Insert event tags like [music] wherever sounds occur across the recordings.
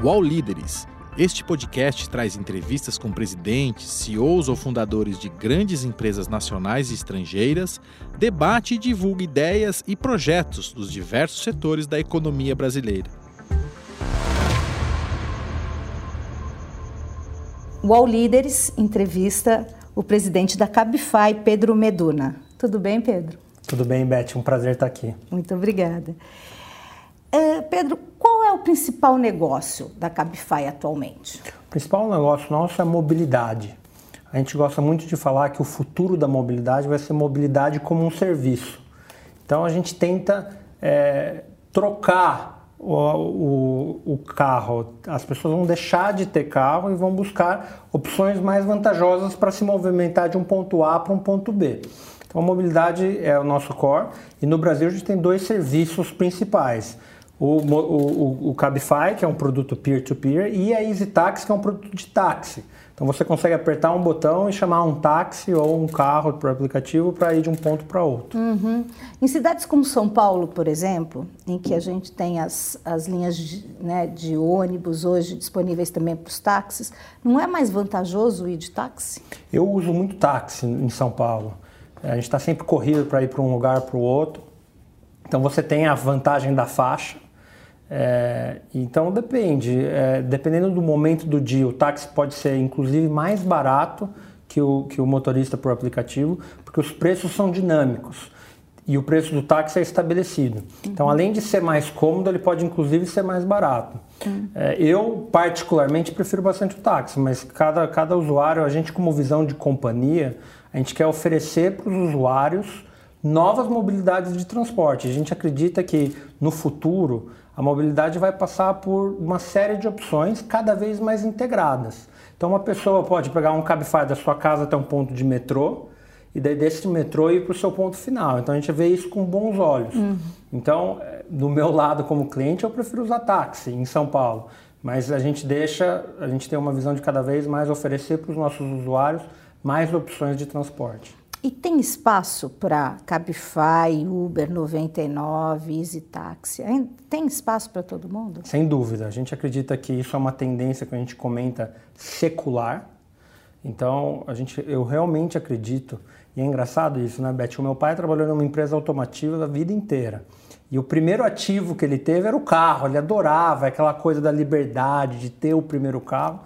UOL Líderes. Este podcast traz entrevistas com presidentes, CEOs ou fundadores de grandes empresas nacionais e estrangeiras, debate e divulga ideias e projetos dos diversos setores da economia brasileira. UOL Líderes entrevista o presidente da Cabify, Pedro Meduna. Tudo bem, Pedro? Tudo bem, Beth. Um prazer estar aqui. Muito obrigada. Uh, Pedro, qual é o principal negócio da Cabify atualmente? O principal negócio nosso é a mobilidade. A gente gosta muito de falar que o futuro da mobilidade vai ser mobilidade como um serviço. Então a gente tenta é, trocar o, o, o, carro. As pessoas vão deixar de ter carro e vão buscar opções mais vantajosas para se movimentar de um ponto A para um ponto B. Então a mobilidade é o nosso core e no Brasil a gente tem dois serviços principais o, o, o Cabify, que é um produto peer-to-peer, -peer, e a EasyTaxi, que é um produto de táxi. Então você consegue apertar um botão e chamar um táxi ou um carro para o aplicativo para ir de um ponto para outro. Uhum. Em cidades como São Paulo, por exemplo, em que a gente tem as, as linhas de, né, de ônibus hoje disponíveis também para os táxis, não é mais vantajoso ir de táxi? Eu uso muito táxi em São Paulo. A gente está sempre corrido para ir para um lugar para o outro. Então você tem a vantagem da faixa, é, então depende, é, dependendo do momento do dia, o táxi pode ser inclusive mais barato que o, que o motorista por aplicativo, porque os preços são dinâmicos e o preço do táxi é estabelecido. Então, uhum. além de ser mais cômodo, ele pode inclusive ser mais barato. Uhum. É, eu, particularmente, prefiro bastante o táxi, mas cada, cada usuário, a gente, como visão de companhia, a gente quer oferecer para os usuários novas mobilidades de transporte. A gente acredita que no futuro a mobilidade vai passar por uma série de opções cada vez mais integradas. Então, uma pessoa pode pegar um Cabify da sua casa até um ponto de metrô e daí desse metrô ir para o seu ponto final. Então, a gente vê isso com bons olhos. Uhum. Então, do meu lado como cliente, eu prefiro usar táxi em São Paulo. Mas a gente deixa, a gente tem uma visão de cada vez mais oferecer para os nossos usuários mais opções de transporte. E tem espaço para Cabify, Uber 99, Easy Taxi? Tem espaço para todo mundo? Sem dúvida. A gente acredita que isso é uma tendência que a gente comenta secular. Então, a gente, eu realmente acredito, e é engraçado isso, né, Beth? O meu pai trabalhou numa empresa automotiva a vida inteira. E o primeiro ativo que ele teve era o carro. Ele adorava aquela coisa da liberdade, de ter o primeiro carro.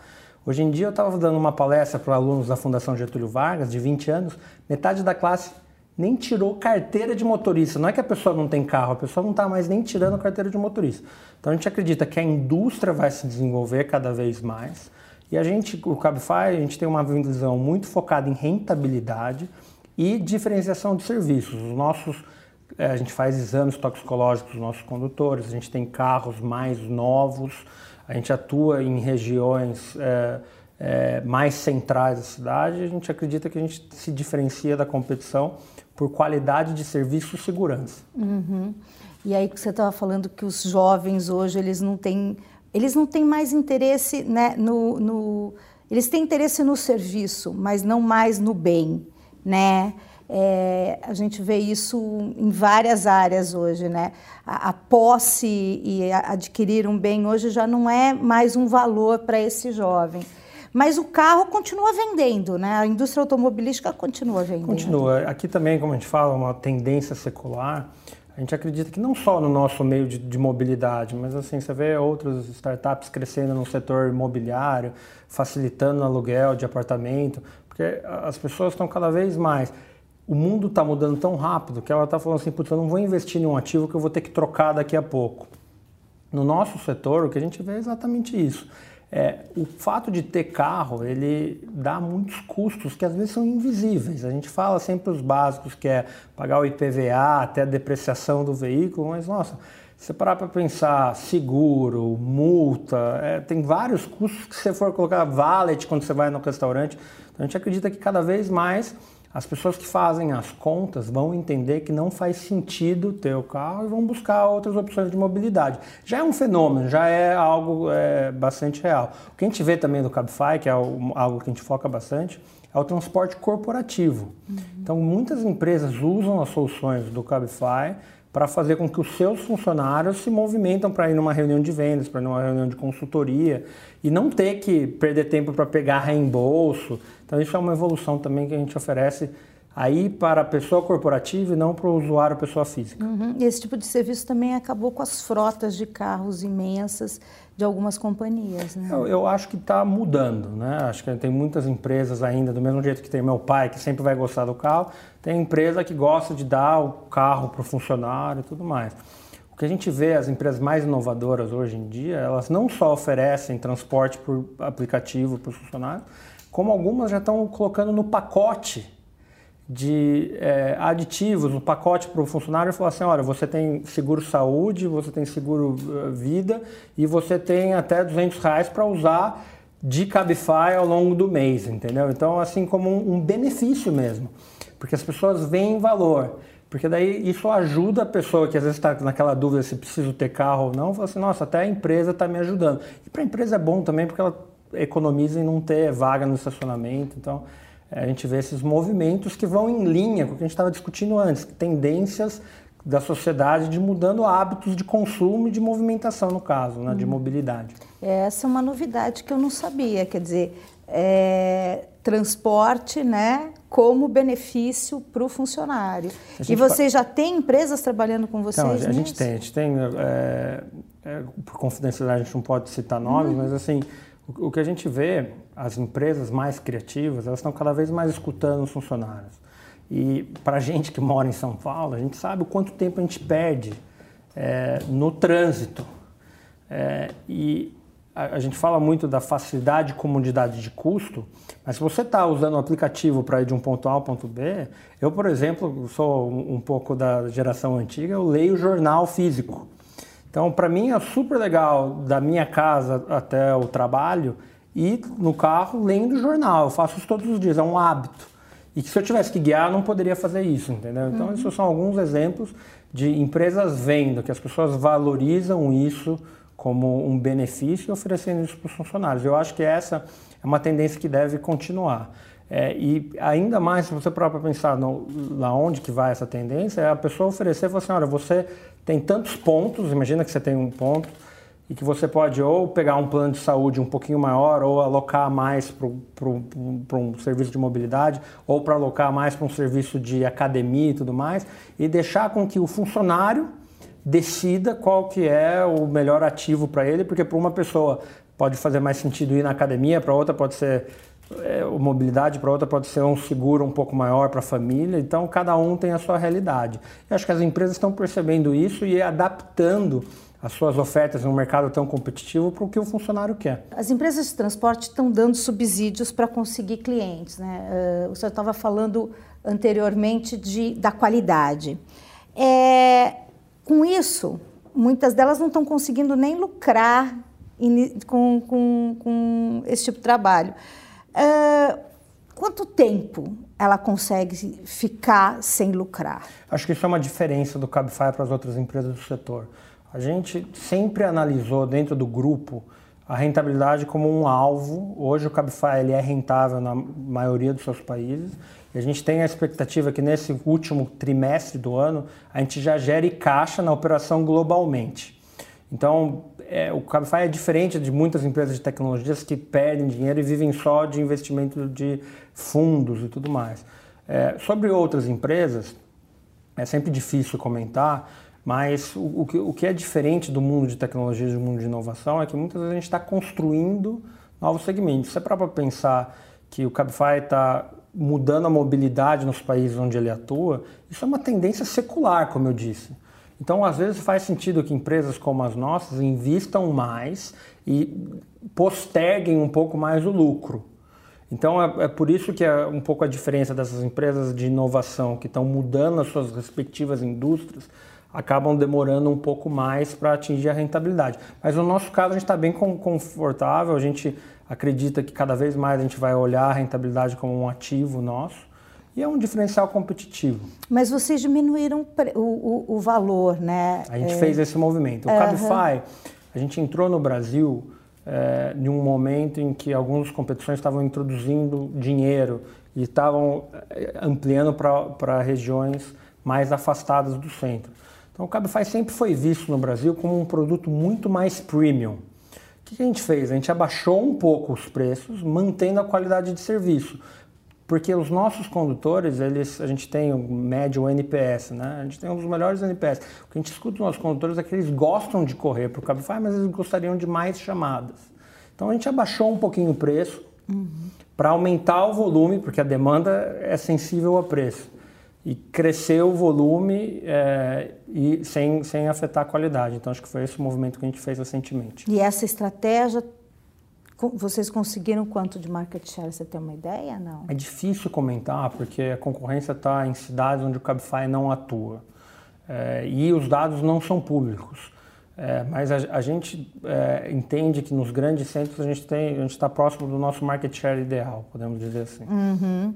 Hoje em dia eu estava dando uma palestra para alunos da Fundação Getúlio Vargas, de 20 anos, metade da classe nem tirou carteira de motorista. Não é que a pessoa não tem carro, a pessoa não está mais nem tirando carteira de motorista. Então a gente acredita que a indústria vai se desenvolver cada vez mais. E a gente, o Cabify, a gente tem uma visão muito focada em rentabilidade e diferenciação de serviços. Os nossos, eh, a gente faz exames toxicológicos dos nossos condutores, a gente tem carros mais novos, a gente atua em regiões é, é, mais centrais da cidade. A gente acredita que a gente se diferencia da competição por qualidade de serviço e segurança. Uhum. E aí você estava falando que os jovens hoje eles não têm eles não têm mais interesse né, no, no eles têm interesse no serviço, mas não mais no bem, né? É, a gente vê isso em várias áreas hoje, né? A, a posse e a, adquirir um bem hoje já não é mais um valor para esse jovem. Mas o carro continua vendendo, né? A indústria automobilística continua vendendo. Continua. Aqui também, como a gente fala, uma tendência secular. A gente acredita que não só no nosso meio de, de, mobilidade, mas assim, você vê outras startups crescendo no setor imobiliário, facilitando aluguel de apartamento, porque as pessoas estão cada vez mais o mundo está mudando tão rápido que ela está falando assim, putz, eu não vou investir em um ativo que eu vou ter que trocar daqui a pouco. No nosso setor, o que a gente vê é exatamente isso. É, o fato de ter carro, ele dá muitos custos que às vezes são invisíveis. A gente fala sempre os básicos, que é pagar o IPVA, até a depreciação do veículo, mas nossa, se você parar para pensar seguro, multa, é, tem vários custos que você for colocar valet quando você vai no restaurante. Então a gente acredita que cada vez mais as pessoas que fazem as contas vão entender que não faz sentido ter o carro e vão buscar outras opções de mobilidade. Já é um fenômeno, já é algo é, bastante real. O que a gente vê também do Cabify, que é algo que a gente foca bastante, é o transporte corporativo. Uhum. Então, muitas empresas usam as soluções do Cabify para fazer com que os seus funcionários se movimentam para ir numa reunião de vendas, para numa reunião de consultoria e não ter que perder tempo para pegar reembolso. Então isso é uma evolução também que a gente oferece aí para a pessoa corporativa e não para o usuário pessoa física. Uhum. Esse tipo de serviço também acabou com as frotas de carros imensas de algumas companhias. Né? Eu, eu, acho que está mudando, né? Acho que tem muitas empresas ainda, do mesmo jeito que tem meu pai, que sempre vai gostar do carro, tem empresa que gosta de dar o carro para o funcionário e tudo mais. O que a gente vê, as empresas mais inovadoras hoje em dia, elas não só oferecem transporte por aplicativo para os funcionários, como algumas já estão colocando no pacote de é, aditivos no pacote para o funcionário e falar assim, olha, você tem seguro saúde, você tem seguro uh, vida e você tem até 200 reais para usar de Cabify ao longo do mês, entendeu? Então, assim como um, um benefício mesmo, porque as pessoas veem valor. Porque daí isso ajuda a pessoa que às vezes está naquela dúvida se preciso ter carro ou não, fala assim, nossa, até a empresa está me ajudando. E para a empresa é bom também porque ela economiza em não ter vaga no estacionamento, então a gente vê esses movimentos que vão em linha com o que a gente estava discutindo antes, tendências da sociedade de mudando hábitos de consumo e de movimentação, no caso, né, de hum. mobilidade. Essa é uma novidade que eu não sabia, quer dizer, é, transporte né, como benefício para o funcionário. E você já tem empresas trabalhando com vocês? Então, a, gente tem, a gente tem, é, é, por confidencialidade a gente não pode citar nomes, hum. mas assim, o, o que a gente vê as empresas mais criativas, elas estão cada vez mais escutando os funcionários. E para a gente que mora em São Paulo, a gente sabe o quanto tempo a gente perde é, no trânsito. É, e a, a, gente fala muito da facilidade e comodidade de custo, mas se você está usando o aplicativo para ir de um ponto A ao ponto B, eu, por exemplo, sou um, um pouco da geração antiga, eu leio jornal físico. Então, para mim é super legal da minha casa até o trabalho e no carro lendo jornal. Eu faço isso todos os dias, é um hábito. E que se eu tivesse que guiar, eu não poderia fazer isso, entendeu? Então, uhum. esses são alguns exemplos de empresas vendo que as pessoas valorizam isso como um benefício e oferecendo isso para os funcionários. Eu acho que essa é uma tendência que deve continuar. É, e ainda mais, se você para pensar no, lá onde que vai essa tendência, é a pessoa oferecer e falar assim, olha, você tem tantos pontos, imagina que você tem um ponto, e que você pode ou pegar um plano de saúde um pouquinho maior ou alocar mais para um serviço de mobilidade ou para alocar mais para um serviço de academia e tudo mais e deixar com que o funcionário decida qual que é o melhor ativo para ele, porque para uma pessoa pode fazer mais sentido ir na academia, para outra pode ser é, mobilidade, para outra pode ser um seguro um pouco maior para a família, então cada um tem a sua realidade. Eu acho que as empresas estão percebendo isso e adaptando as suas ofertas num mercado tão competitivo para o que o funcionário quer. As empresas de transporte estão dando subsídios para conseguir clientes. Né? Uh, o senhor estava falando anteriormente de, da qualidade. É, com isso, muitas delas não estão conseguindo nem lucrar com, com, com esse tipo de trabalho. Uh, quanto tempo ela consegue ficar sem lucrar? Acho que isso é uma diferença do Cabify para as outras empresas do setor. A gente sempre analisou dentro do grupo a rentabilidade como um alvo. Hoje o Cabify ele é rentável na maioria dos seus países. E a gente tem a expectativa que nesse último trimestre do ano a gente já gere caixa na operação globalmente. Então, é, o Cabify é diferente de muitas empresas de tecnologias que perdem dinheiro e vivem só de investimento de fundos e tudo mais. É, sobre outras empresas, é sempre difícil comentar, mas o, o, que, o que é diferente do mundo de tecnologia e do mundo de inovação é que muitas vezes a gente está construindo novos segmentos. Se é para pensar que o Cabify está mudando a mobilidade nos países onde ele atua, isso é uma tendência secular, como eu disse. Então, às vezes faz sentido que empresas como as nossas invistam mais e posterguem um pouco mais o lucro. Então, é, é por isso que é um pouco a diferença dessas empresas de inovação que estão mudando as suas respectivas indústrias acabam demorando um pouco mais para atingir a rentabilidade. Mas no nosso caso a gente está bem confortável, a gente acredita que cada vez mais a gente vai olhar a rentabilidade como um ativo nosso e é um diferencial competitivo. Mas vocês diminuíram o, o, o valor, né? A gente é... fez esse movimento. O uhum. Cabify, a gente entrou no Brasil é, em um momento em que algumas competições estavam introduzindo dinheiro e estavam eh, ampliando para regiões mais afastadas do centro. Então o Cabify sempre foi visto no Brasil como um produto muito mais premium. O que a gente fez? A gente abaixou um pouco os preços, mantendo a qualidade de serviço. Porque os nossos condutores, eles, a gente tem o médio NPS, né? A gente tem um dos melhores NPS. O que a gente escuta dos nossos condutores é que eles gostam de correr para o Cabify, mas eles gostariam de mais chamadas. Então a gente abaixou um pouquinho o preço uhum. para aumentar o volume, porque a demanda é sensível a preço. E crescer o volume é, e sem, sem afetar a qualidade. Então acho que foi esse o movimento que a gente fez recentemente. E essa estratégia vocês conseguiram quanto de market share? Você tem uma ideia? Não. É difícil comentar porque a concorrência está em cidades onde o Cabify não atua é, e os dados não são públicos. É, mas a, a gente entende que nos grandes centros a gente tem, a gente está próximo do nosso market share ideal, podemos dizer assim. Uhum.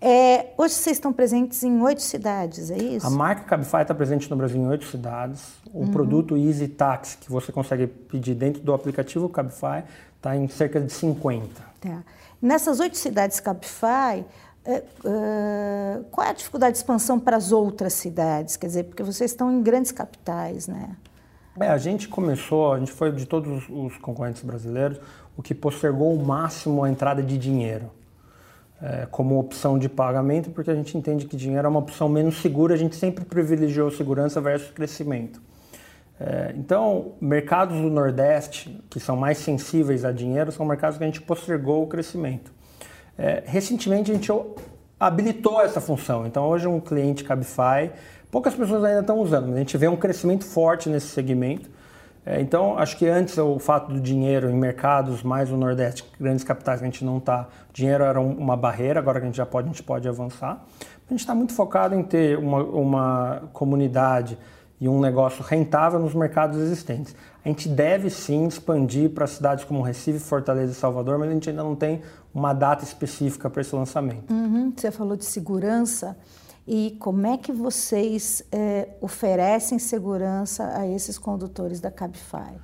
É, hoje vocês estão presentes em oito cidades, é isso? A marca Cabify está presente no Brasil em oito cidades. O uhum. produto Easy Taxi, que você consegue pedir dentro do aplicativo Cabify, está em cerca de 50. Tá. Nessas oito cidades Cabify, é, é, qual é a dificuldade de expansão para as outras cidades? Quer dizer, porque vocês estão em grandes capitais, né? É, a gente começou, a gente foi de todos os concorrentes brasileiros, o que postergou o máximo a entrada de dinheiro é, como opção de pagamento, porque a gente entende que dinheiro é uma opção menos segura, a gente sempre privilegiou segurança versus crescimento. É, então, mercados do Nordeste, que são mais sensíveis a dinheiro, são mercados que a gente postergou o crescimento. É, recentemente, a gente habilitou essa função. Então, hoje, um cliente Cabify, poucas pessoas ainda estão usando, mas a gente vê um crescimento forte nesse segmento. É, então, acho que antes o fato do dinheiro em mercados mais no Nordeste, grandes capitais que a gente não está, dinheiro era uma barreira, agora que a gente já pode, a gente pode avançar. A gente está muito focado em ter uma, uma comunidade e um negócio rentável nos mercados existentes. A gente deve sim expandir para cidades como Recife, Fortaleza e Salvador, mas a gente ainda não tem uma data específica para esse lançamento. Uhum, você falou de segurança e como é que vocês é, oferecem segurança a esses condutores da Cabify?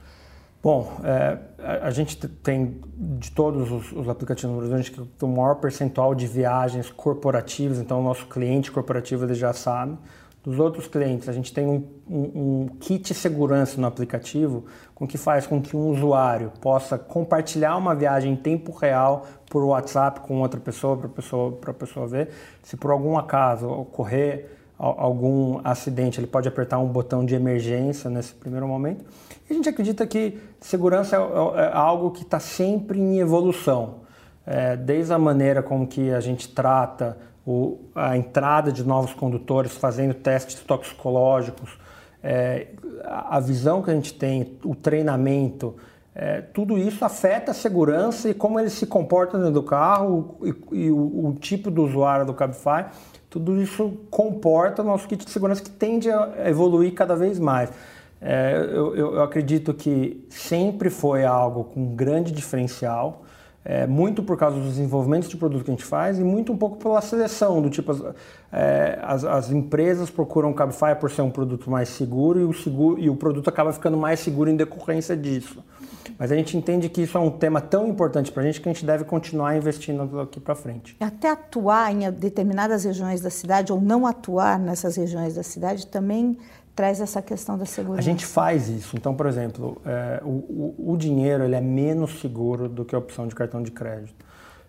Bom, é, a, gente tem de todos os, os, aplicativos no Brasil, a gente tem o maior percentual de viagens corporativas, então o nosso cliente corporativo ele já sabe dos outros clientes. A gente tem um, um, um kit segurança no aplicativo com que faz com que um usuário possa compartilhar uma viagem em tempo real por WhatsApp com outra pessoa para a pessoa, pessoa ver. Se por algum acaso ocorrer algum acidente, ele pode apertar um botão de emergência nesse primeiro momento. E a gente acredita que segurança é, é, é algo que está sempre em evolução. É, desde a maneira como que a gente trata o, a entrada de novos condutores, fazendo testes toxicológicos, é, a visão que a gente tem, o treinamento, é, tudo isso afeta a segurança e como ele se comporta dentro do carro e, e o, o, tipo do usuário do Cabify. Tudo isso comporta o nosso kit de segurança que tende a evoluir cada vez mais. É, eu, eu acredito que sempre foi algo com grande diferencial é, muito por causa dos desenvolvimentos de produto que a gente faz e muito um pouco pela seleção, do tipo, as, é, as, as, empresas procuram o Cabify por ser um produto mais seguro e o, seguro, e o produto acaba ficando mais seguro em decorrência disso. Mas a gente entende que isso é um tema tão importante para a gente que a gente deve continuar investindo daqui para frente. Até atuar em determinadas regiões da cidade ou não atuar nessas regiões da cidade também traz essa questão da segurança. A gente faz isso. Então, por exemplo, é, o, o, o, dinheiro ele é menos seguro do que a opção de cartão de crédito.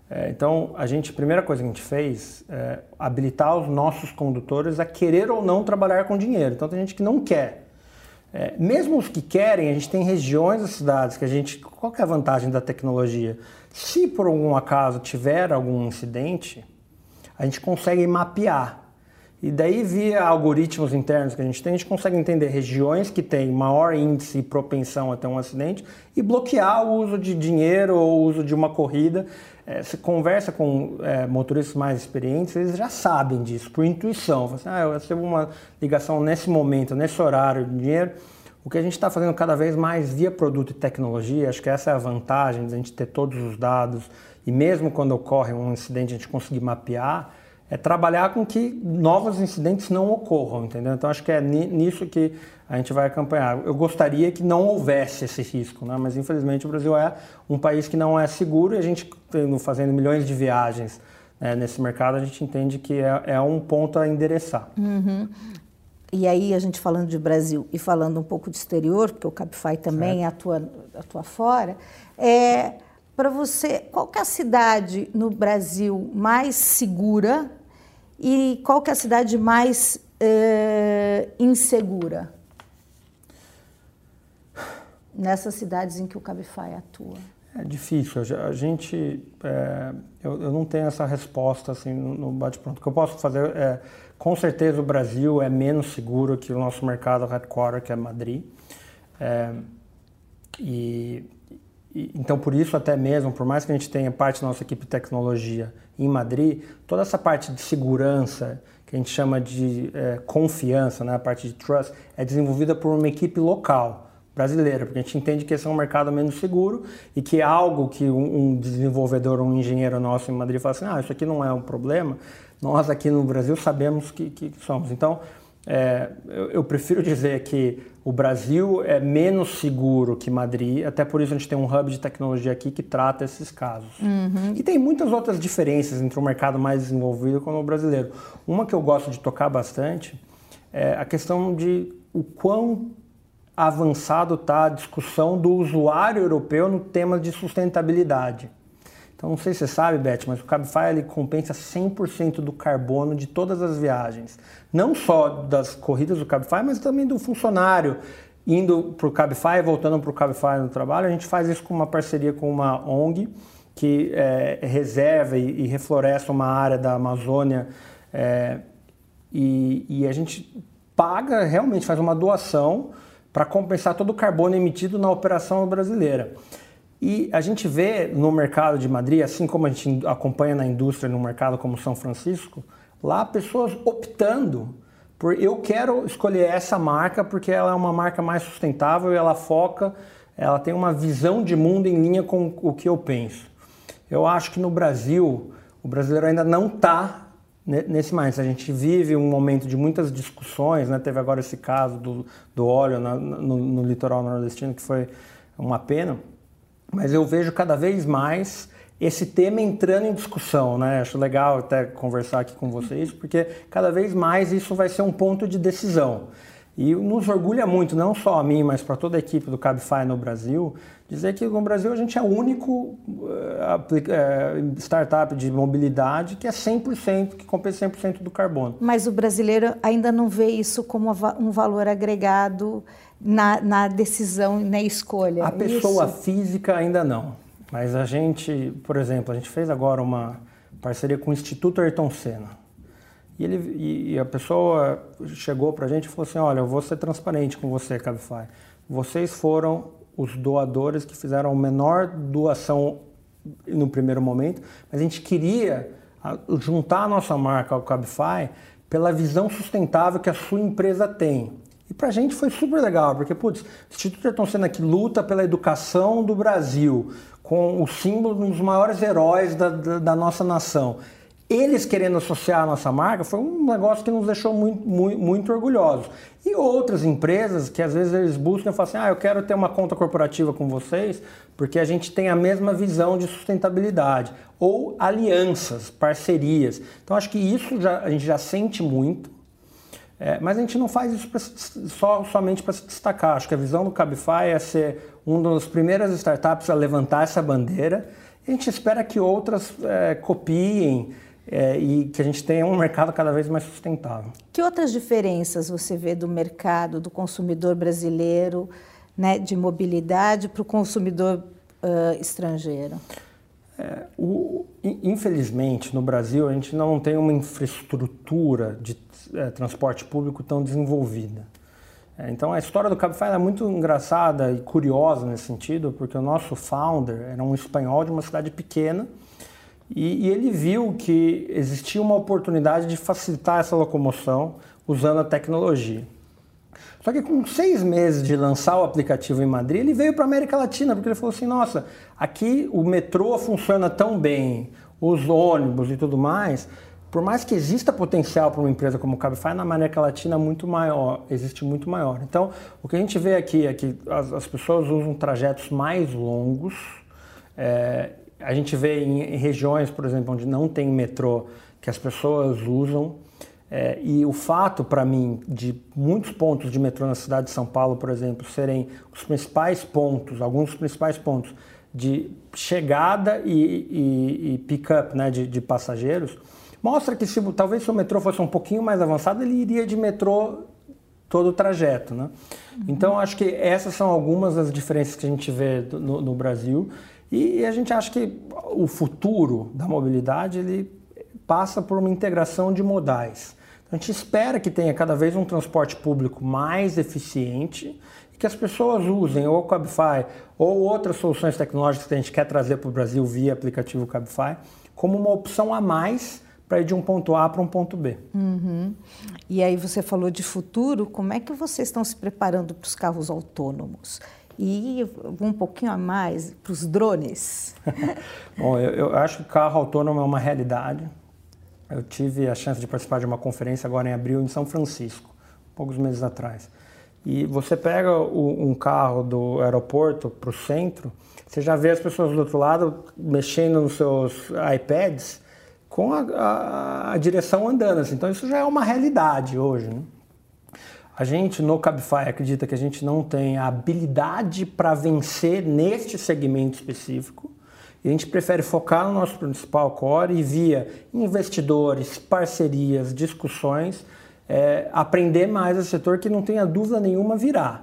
É, então, a gente, primeira coisa que a gente fez é habilitar os nossos condutores a querer ou não trabalhar com dinheiro. Então, tem gente que não quer. É, mesmo os que querem, a gente tem regiões das cidades que a gente. Qual é a vantagem da tecnologia? Se por algum acaso tiver algum incidente, a gente consegue mapear e daí, via algoritmos internos que a gente tem, a gente consegue entender regiões que têm maior índice e propensão a ter um acidente e bloquear o uso de dinheiro ou o uso de uma corrida. É, você conversa com é, motoristas mais experientes, eles já sabem disso, por intuição. Assim, ah, eu recebo uma ligação nesse momento, nesse horário de dinheiro. O que a gente está fazendo cada vez mais via produto e tecnologia, acho que essa é a vantagem de a gente ter todos os dados e mesmo quando ocorre um incidente a gente conseguir mapear é trabalhar com que novos incidentes não ocorram, entendeu? Então acho que é nisso que a gente vai acompanhar. Eu gostaria que não houvesse esse risco, né? mas infelizmente o Brasil é um país que não é seguro e a gente fazendo milhões de viagens é, nesse mercado, a gente entende que é, é um ponto a endereçar. Uhum. E aí, a gente falando de Brasil e falando um pouco de exterior, porque o Cabify também atua, atua fora, é, para você, qual é a cidade no Brasil mais segura e qual é a cidade mais é, insegura? Nessas cidades em que o Cabify atua. É difícil. A gente, é, eu, eu, não tenho essa resposta assim no bate-pronto. O que eu posso fazer é, com certeza o Brasil é menos seguro que o nosso mercado headquarter, que é Madrid. É, e, então por isso até mesmo, por mais que a gente tenha parte da nossa equipe de tecnologia em Madrid, toda essa parte de segurança que a gente chama de é, confiança, né, a parte de trust, é desenvolvida por uma equipe local brasileira, porque a gente entende que esse é um mercado menos seguro e que algo que um, um desenvolvedor, um engenheiro nosso em Madrid fala assim, ah, isso aqui não é um problema, nós aqui no Brasil sabemos que, que somos. Então, é, eu, eu, prefiro dizer que o Brasil é menos seguro que Madrid, até por isso a gente tem um hub de tecnologia aqui que trata esses casos. Uhum. E tem muitas outras diferenças entre o mercado mais desenvolvido e o brasileiro. Uma que eu gosto de tocar bastante é a questão de o quão avançado está a discussão do usuário europeu no tema de sustentabilidade. Então, não sei se você sabe, Beth, mas o Cabify ele compensa 100% do carbono de todas as viagens. Não só das corridas do Cabify, mas também do funcionário indo para o Cabify voltando para o Cabify no trabalho. A gente faz isso com uma parceria com uma ONG que é, reserva e, e, refloresta uma área da Amazônia é, e, e a gente paga, realmente faz uma doação para compensar todo o carbono emitido na operação brasileira. E a gente vê no mercado de Madrid, assim como a gente acompanha na indústria no mercado como São Francisco, lá pessoas optando por eu quero escolher essa marca porque ela é uma marca mais sustentável e ela foca, ela tem uma visão de mundo em linha com o que eu penso. Eu acho que no Brasil, o brasileiro ainda não está nesse mais. A gente vive um momento de muitas discussões, né? teve agora esse caso do, do óleo na, no, no litoral nordestino, que foi uma pena, mas eu vejo cada vez mais esse tema entrando em discussão, né? Acho legal até conversar aqui com vocês, porque cada vez mais isso vai ser um ponto de decisão. E nos orgulha muito, não só a mim, mas para toda a equipe do Cabify no Brasil, dizer que no Brasil a gente é o único uh, startup de mobilidade que é 100%, que compensa 100% do carbono. Mas o brasileiro ainda não vê isso como um valor agregado na, na decisão, na escolha. A pessoa isso? física ainda não. Mas a gente, por exemplo, a gente fez agora uma parceria com o Instituto Ayrton Senna e, ele, e a pessoa chegou para a gente e falou assim: Olha, eu vou ser transparente com você, Cabify. Vocês foram os doadores que fizeram a menor doação no primeiro momento, mas a gente queria juntar a nossa marca ao Cabify pela visão sustentável que a sua empresa tem. E para a gente foi super legal, porque, putz, o Instituto Ayrton Senna que luta pela educação do Brasil, com o símbolo dos maiores heróis da, da, da nossa nação eles querendo associar a nossa marca foi um negócio que nos deixou muito, muito, muito, orgulhosos. E outras empresas que às vezes eles buscam e falam assim: ah, eu quero ter uma conta corporativa com vocês porque a gente tem a mesma visão de sustentabilidade. Ou alianças, parcerias. Então acho que isso já, a gente já sente muito. É, mas a gente não faz isso pra, só, somente para se destacar. Acho que a visão do Cabify é ser uma das primeiras startups a levantar essa bandeira. A gente espera que outras é, copiem é, e que a gente tenha um mercado cada vez mais sustentável. Que outras diferenças você vê do mercado, do consumidor brasileiro, né, de mobilidade para o consumidor uh, estrangeiro? É, o, infelizmente, no Brasil, a gente não tem uma infraestrutura de é, transporte público tão desenvolvida. É, então, a história do Cabify é muito engraçada e curiosa nesse sentido, porque o nosso founder era um espanhol de uma cidade pequena, e, e, ele viu que existia uma oportunidade de facilitar essa locomoção usando a tecnologia. Só que com seis meses de lançar o aplicativo em Madrid, ele veio para a América Latina, porque ele falou assim: nossa, aqui o metrô funciona tão bem, os ônibus e tudo mais. Por mais que exista potencial para uma empresa como o Cabify, na América Latina muito maior, existe muito maior. Então, o que a gente vê aqui é que as, as pessoas usam trajetos mais longos, é, a gente vê em, regiões, por exemplo, onde não tem metrô, que as pessoas usam. É, e o fato, para mim, de muitos pontos de metrô na cidade de São Paulo, por exemplo, serem os principais pontos, alguns dos principais pontos de chegada e, e, e pick-up né, de, de, passageiros, mostra que se, talvez se o metrô fosse um pouquinho mais avançado, ele iria de metrô todo o trajeto. Né? Uhum. Então, acho que essas são algumas das diferenças que a gente vê no, no Brasil. E a gente acha que o futuro da mobilidade ele passa por uma integração de modais. Então, a gente espera que tenha cada vez um transporte público mais eficiente e que as pessoas usem ou o Cabify ou outras soluções tecnológicas que a gente quer trazer para o Brasil via aplicativo Cabify como uma opção a mais para ir de um ponto A para um ponto B. Uhum. E aí você falou de futuro, como é que vocês estão se preparando para os carros autônomos? E um pouquinho a mais para os drones? [laughs] Bom, eu, eu acho que carro autônomo é uma realidade. Eu tive a chance de participar de uma conferência agora em abril em São Francisco, poucos meses atrás. E você pega o, um carro do aeroporto para o centro, você já vê as pessoas do outro lado mexendo nos seus iPads com a, a, a direção andando. Assim. Então isso já é uma realidade hoje. Né? A gente no Cabify acredita que a gente não tem a habilidade para vencer neste segmento específico. E a gente prefere focar no nosso principal core e via investidores, parcerias, discussões, é, aprender mais esse setor que não tenha dúvida nenhuma virá.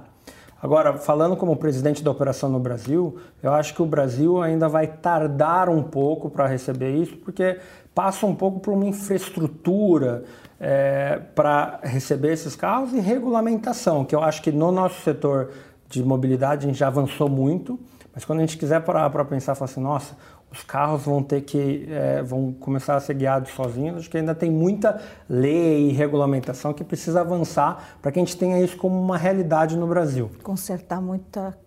Agora, falando como presidente da operação no Brasil, eu acho que o Brasil ainda vai tardar um pouco para receber isso, porque passa um pouco por uma infraestrutura é, para receber esses carros e regulamentação, que eu acho que no nosso setor de mobilidade a gente já avançou muito, mas quando a gente quiser parar para pensar, falar assim, nossa, os carros vão ter que é, vão começar a ser guiados sozinhos. Acho que ainda tem muita lei e regulamentação que precisa avançar para que a gente tenha isso como uma realidade no Brasil. Consertar muita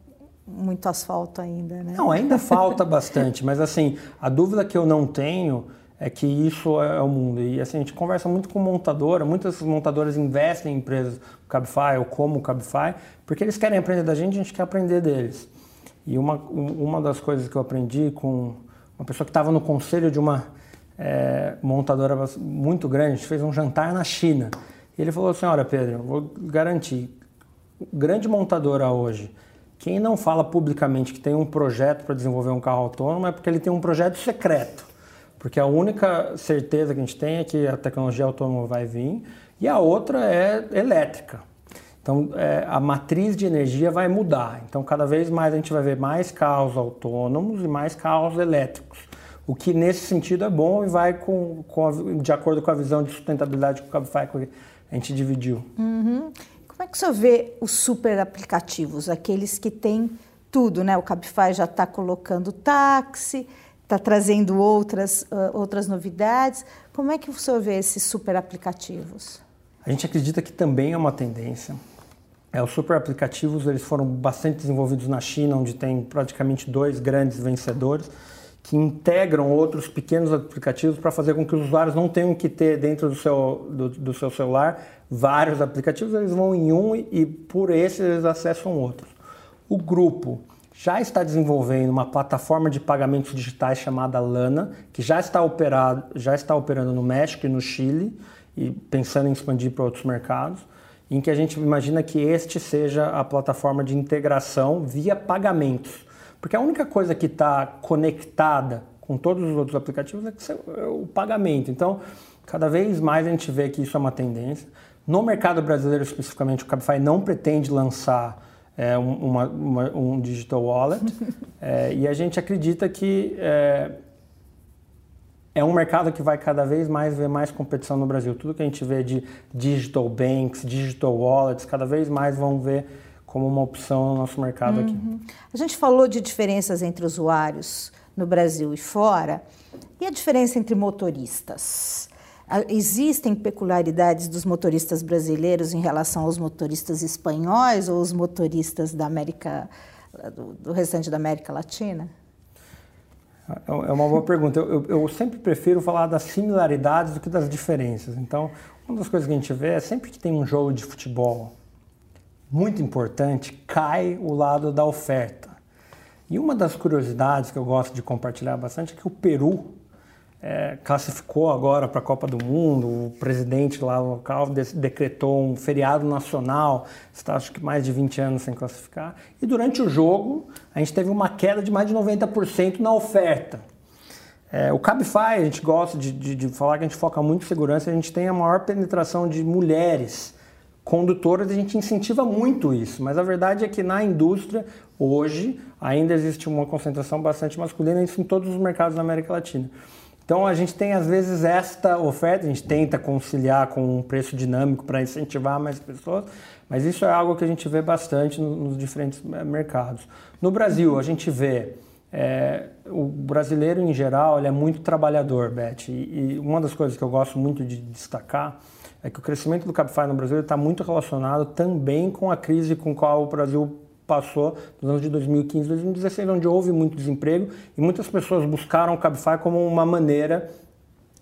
muito asfalto ainda, né? Não, ainda falta bastante, mas assim, a dúvida que eu não tenho é que isso é o mundo. E assim, a gente conversa muito com montadora, muitas montadoras investem em empresas, Cabify ou como Cabify, porque eles querem aprender da gente, a gente quer aprender deles. E uma, uma das coisas que eu aprendi com uma pessoa que estava no conselho de uma é, montadora muito grande, a gente fez um jantar na China. E ele falou assim, olha Pedro, vou garantir, grande montadora hoje, quem não fala publicamente que tem um projeto para desenvolver um carro autônomo é porque ele tem um projeto secreto. Porque a única certeza que a gente tem é que a tecnologia autônoma vai vir e a outra é elétrica. Então, é, a matriz de energia vai mudar. Então, cada vez mais a gente vai ver mais carros autônomos e mais carros elétricos. O que, nesse sentido, é bom e vai com, com a, de acordo com a visão de sustentabilidade que o Cabify a gente dividiu. Uhum. Como é que o senhor vê os super aplicativos, aqueles que têm tudo, né? O Cabify já está colocando táxi, está trazendo outras, uh, outras novidades. Como é que o senhor vê esses super aplicativos? A gente acredita que também é uma tendência. É, os super aplicativos eles foram bastante desenvolvidos na China, onde tem praticamente dois grandes vencedores que integram outros pequenos aplicativos para fazer com que os usuários não tenham que ter dentro do seu, do, do seu celular vários aplicativos, eles vão em um e, e por esse eles acessam outros. O grupo já está desenvolvendo uma plataforma de pagamentos digitais chamada Lana, que já está, operado, já está operando no México e no Chile, e pensando em expandir para outros mercados, em que a gente imagina que este seja a plataforma de integração via pagamentos. Porque a única coisa que está conectada com todos os outros aplicativos é, é o pagamento. Então, cada vez mais a gente vê que isso é uma tendência. No mercado brasileiro, especificamente, o Cabify não pretende lançar é, uma, uma, um digital wallet. [laughs] é, e a gente acredita que é, é, um mercado que vai cada vez mais ver mais competição no Brasil. Tudo que a gente vê de digital banks, digital wallets, cada vez mais vão ver como uma opção no nosso mercado uhum. aqui. A gente falou de diferenças entre usuários no Brasil e fora. E a diferença entre motoristas? Existem peculiaridades dos motoristas brasileiros em relação aos motoristas espanhóis ou os motoristas da América, do, restante da América Latina? É, é uma boa pergunta. Eu, eu, sempre prefiro falar das similaridades do que das diferenças. Então, uma das coisas que a gente vê é sempre que tem um jogo de futebol muito importante, cai o lado da oferta. E uma das curiosidades que eu gosto de compartilhar bastante é que o Peru é, classificou agora para a Copa do Mundo, o presidente lá local decretou um feriado nacional, está acho que mais de 20 anos sem classificar, e durante o jogo a gente teve uma queda de mais de 90% na oferta. É, o Cabify, a gente gosta de, de, de, falar que a gente foca muito em segurança, a gente tem a maior penetração de mulheres condutoras, a gente incentiva muito isso, mas a verdade é que na indústria, hoje, ainda existe uma concentração bastante masculina, isso em todos os mercados da América Latina. Então a gente tem às vezes esta oferta, a gente tenta conciliar com um preço dinâmico para incentivar mais pessoas, mas isso é algo que a gente vê bastante nos diferentes eh, mercados. No Brasil, a gente vê é, o brasileiro em geral ele é muito trabalhador, Beth, e, e, uma das coisas que eu gosto muito de destacar é que o crescimento do Cabify no Brasil está muito relacionado também com a crise com a qual o Brasil passou nos anos de 2015 e 2016, onde houve muito desemprego e muitas pessoas buscaram o Cabify como uma maneira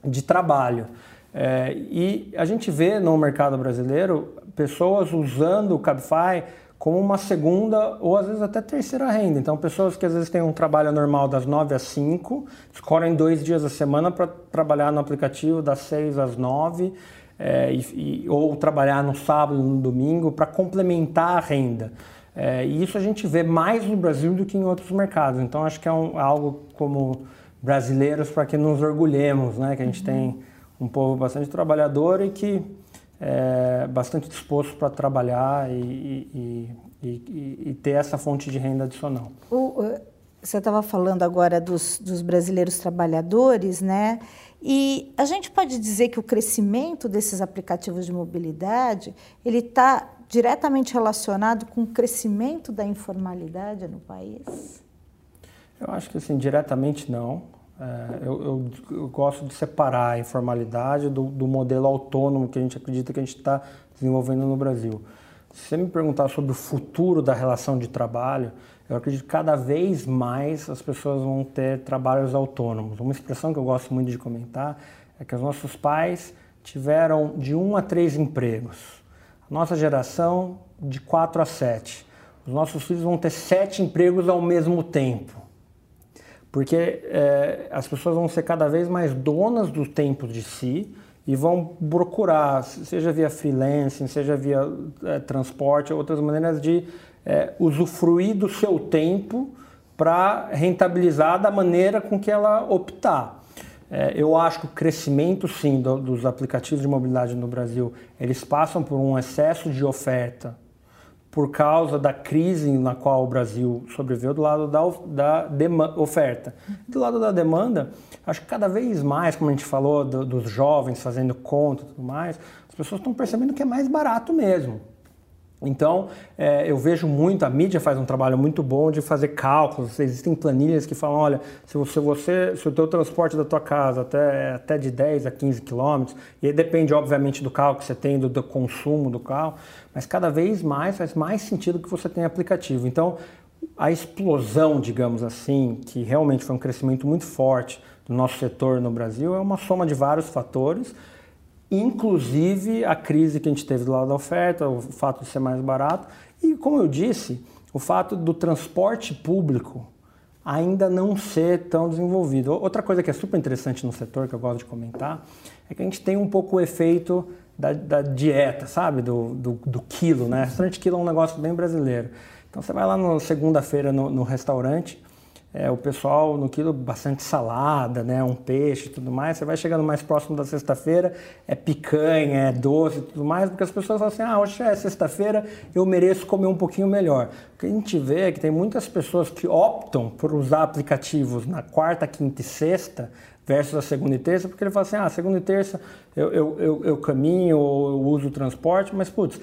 de trabalho. É, e a gente vê no mercado brasileiro pessoas usando o Cabify como uma segunda ou às vezes até terceira renda. Então, pessoas que às vezes têm um trabalho normal das 9 às 5, escolhem dois dias da semana para trabalhar no aplicativo das 6 às 9, é, e, e, ou trabalhar no sábado, no domingo, para complementar a renda. É, e isso a gente vê mais no Brasil do que em outros mercados. Então acho que é um, algo como brasileiros para que nos orgulhemos, né? Que a gente uhum. tem um povo bastante trabalhador e que é bastante disposto para trabalhar e, e, e, e, ter essa fonte de renda adicional. O, você estava falando agora dos, dos brasileiros trabalhadores, né? E a gente pode dizer que o crescimento desses aplicativos de mobilidade ele está diretamente relacionado com o crescimento da informalidade no país? Eu acho que assim, diretamente não. É, eu, eu, eu, gosto de separar a informalidade do, do, modelo autônomo que a gente acredita que a gente está desenvolvendo no Brasil. Se você me perguntar sobre o futuro da relação de trabalho, eu acredito que cada vez mais as pessoas vão ter trabalhos autônomos. Uma expressão que eu gosto muito de comentar é que os nossos pais tiveram de um a três empregos. Nossa geração, de 4 a 7. Os nossos filhos vão ter sete empregos ao mesmo tempo. Porque é, as pessoas vão ser cada vez mais donas do tempo de si e vão procurar, seja via freelancing, seja via é, transporte, outras maneiras de é, usufruir do seu tempo para rentabilizar da maneira com que ela optar. É, eu acho que o crescimento, sim, do, dos aplicativos de mobilidade no Brasil, eles passam por um excesso de oferta por causa da crise na qual o Brasil sobreviveu do lado da, da oferta. Do lado da demanda, acho que cada vez mais, como a gente falou, do, dos jovens fazendo conta e tudo mais, as pessoas estão percebendo que é mais barato mesmo. Então, é, eu vejo muito, a mídia faz um trabalho muito bom de fazer cálculos. Existem planilhas que falam, olha, se você, você se o teu transporte da tua casa até, até de 10 a 15 quilômetros, e aí depende, obviamente, do carro que você tem, do, do, consumo do carro, mas cada vez mais faz mais sentido que você tenha aplicativo. Então, a explosão, digamos assim, que realmente foi um crescimento muito forte do nosso setor no Brasil, é uma soma de vários fatores, inclusive a crise que a gente teve do lado da oferta, o fato de ser mais barato e, como eu disse, o fato do transporte público ainda não ser tão desenvolvido. Outra coisa que é super interessante no setor, que eu gosto de comentar, é que a gente tem um pouco o efeito da, da dieta, sabe? Do, do, do, quilo, né? Restaurante quilo é um negócio bem brasileiro. Então você vai lá na segunda-feira no, no restaurante, é, o pessoal no quilo bastante salada, né, um peixe e tudo mais. Você vai chegando mais próximo da sexta-feira, é picanha, é doce e tudo mais, porque as pessoas falam assim: ah, hoje é sexta-feira, eu mereço comer um pouquinho melhor. O que a gente vê é que tem muitas pessoas que optam por usar aplicativos na quarta, quinta e sexta versus a segunda e terça, porque ele fala assim: ah, segunda e terça eu, eu, eu, eu caminho ou eu uso o transporte, mas putz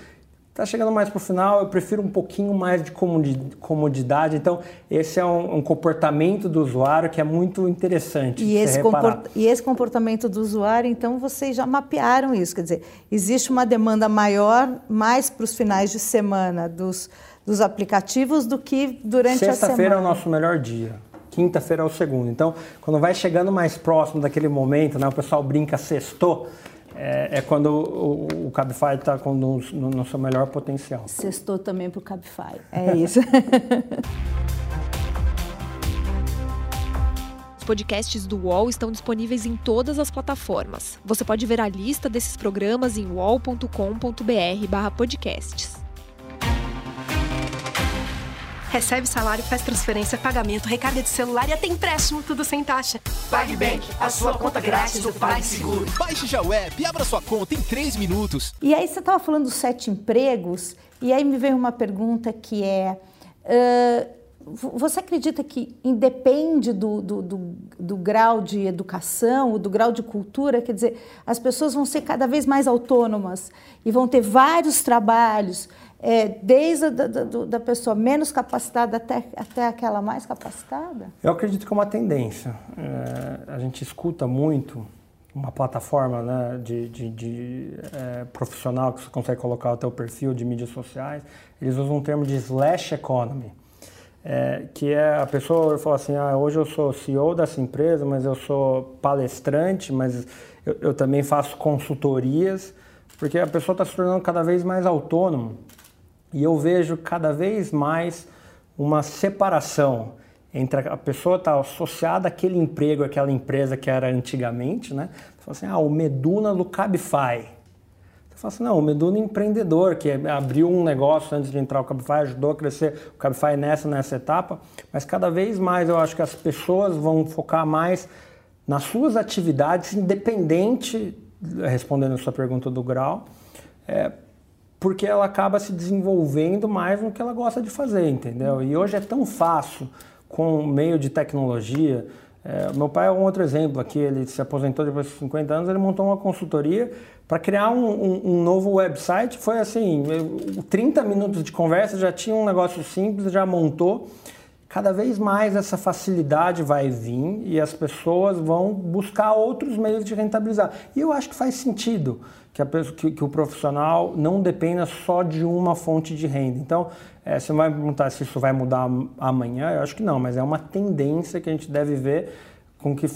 Está chegando mais para o final, eu prefiro um pouquinho mais de comodidade. Então, esse é um, um comportamento do usuário que é muito interessante. E esse, comport e esse comportamento do usuário, então, vocês já mapearam isso. Quer dizer, existe uma demanda maior mais para os finais de semana dos, dos aplicativos do que durante a semana. Sexta-feira é o nosso melhor dia. Quinta-feira é o segundo. Então, quando vai chegando mais próximo daquele momento, né, o pessoal brinca sextou, é, é quando o, o Cabify está no, no seu melhor potencial. Sextou também para o Cabify. É [laughs] isso. Os podcasts do UOL estão disponíveis em todas as plataformas. Você pode ver a lista desses programas em wallcombr podcasts. Recebe salário, faz transferência, pagamento, recarga de celular e até empréstimo, tudo sem taxa. PagBank, a sua conta grátis do PagSeguro. Baixe já o app e abra sua conta em 3 minutos. E aí você estava falando dos sete empregos, e aí me veio uma pergunta que é... Uh, você acredita que independe do, do, do, do, grau de educação, do grau de cultura? Quer dizer, as pessoas vão ser cada vez mais autônomas e vão ter vários trabalhos, é, desde a da, da, pessoa menos capacitada até, até aquela mais capacitada? Eu acredito que é uma tendência. É, a gente escuta muito uma plataforma né, de, de, de é, profissional que você consegue colocar o teu perfil de mídias sociais, eles usam um termo de slash economy é, que é a pessoa fala assim, ah, hoje eu sou CEO dessa empresa, mas eu sou palestrante, mas eu, eu também faço consultorias, porque a pessoa está se tornando cada vez mais autônoma e eu vejo cada vez mais uma separação entre a pessoa estar tá associada àquele emprego, àquela empresa que era antigamente, né? Você fala assim, ah, o Meduna do Cabify fala assim, não, o Meduna é empreendedor, que abriu um negócio antes de entrar o Cabify, ajudou a crescer o Cabify nessa, nessa etapa, mas cada vez mais eu acho que as pessoas vão focar mais nas suas atividades, independente, respondendo a sua pergunta do grau, é, porque ela acaba se desenvolvendo mais no que ela gosta de fazer, entendeu? E hoje é tão fácil, com o meio de tecnologia, é, meu pai é um outro exemplo aqui, ele se aposentou depois de 50 anos, ele montou uma consultoria para criar um, um, um, novo website. Foi assim, 30 minutos de conversa, já tinha um negócio simples, já montou. Cada vez mais essa facilidade vai vir e as pessoas vão buscar outros meios de rentabilizar. E eu acho que faz sentido que, a que, que o profissional não dependa só de uma fonte de renda. Então, é, você vai me perguntar se isso vai mudar amanhã? Eu acho que não, mas é uma tendência que a gente deve ver com que,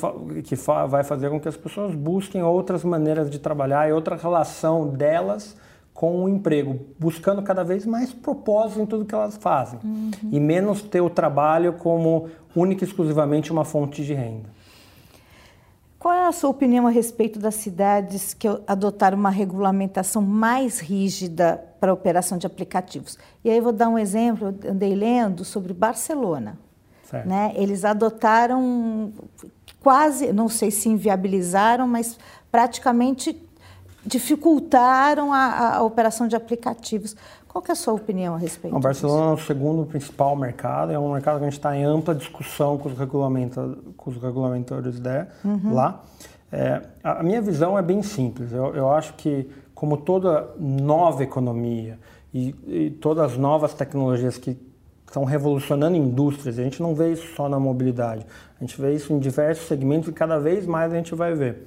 que vai fazer com que as pessoas busquem outras maneiras de trabalhar e outra relação delas com o emprego, buscando cada vez mais propósito em tudo que elas fazem uhum. e menos ter o trabalho como única e exclusivamente uma fonte de renda. Qual é a sua opinião a respeito das cidades que adotaram uma regulamentação mais rígida para a operação de aplicativos? E aí eu vou dar um exemplo, eu andei lendo sobre Barcelona. Né? Eles adotaram quase, não sei se inviabilizaram, mas praticamente dificultaram a, a operação de aplicativos. Qual é a sua opinião a respeito? O Barcelona é o segundo principal mercado, é um mercado que a gente está em ampla discussão com os, regulamenta, com os regulamentadores uhum. lá. É, a minha visão é bem simples. Eu, eu, acho que, como toda nova economia e, e todas as novas tecnologias que estão revolucionando indústrias, a gente não vê isso só na mobilidade, a gente vê isso em diversos segmentos e cada vez mais a gente vai ver.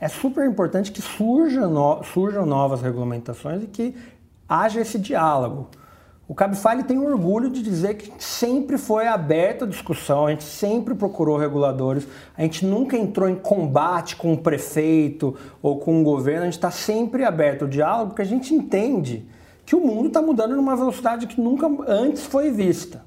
É super importante que surja no, surjam novas regulamentações e que haja esse diálogo. O Cabify tem orgulho de dizer que sempre foi aberta a discussão, a gente sempre procurou reguladores, a gente nunca entrou em combate com o prefeito ou com o governo, a gente está sempre aberto ao diálogo porque a gente entende que o mundo está mudando numa velocidade que nunca antes foi vista.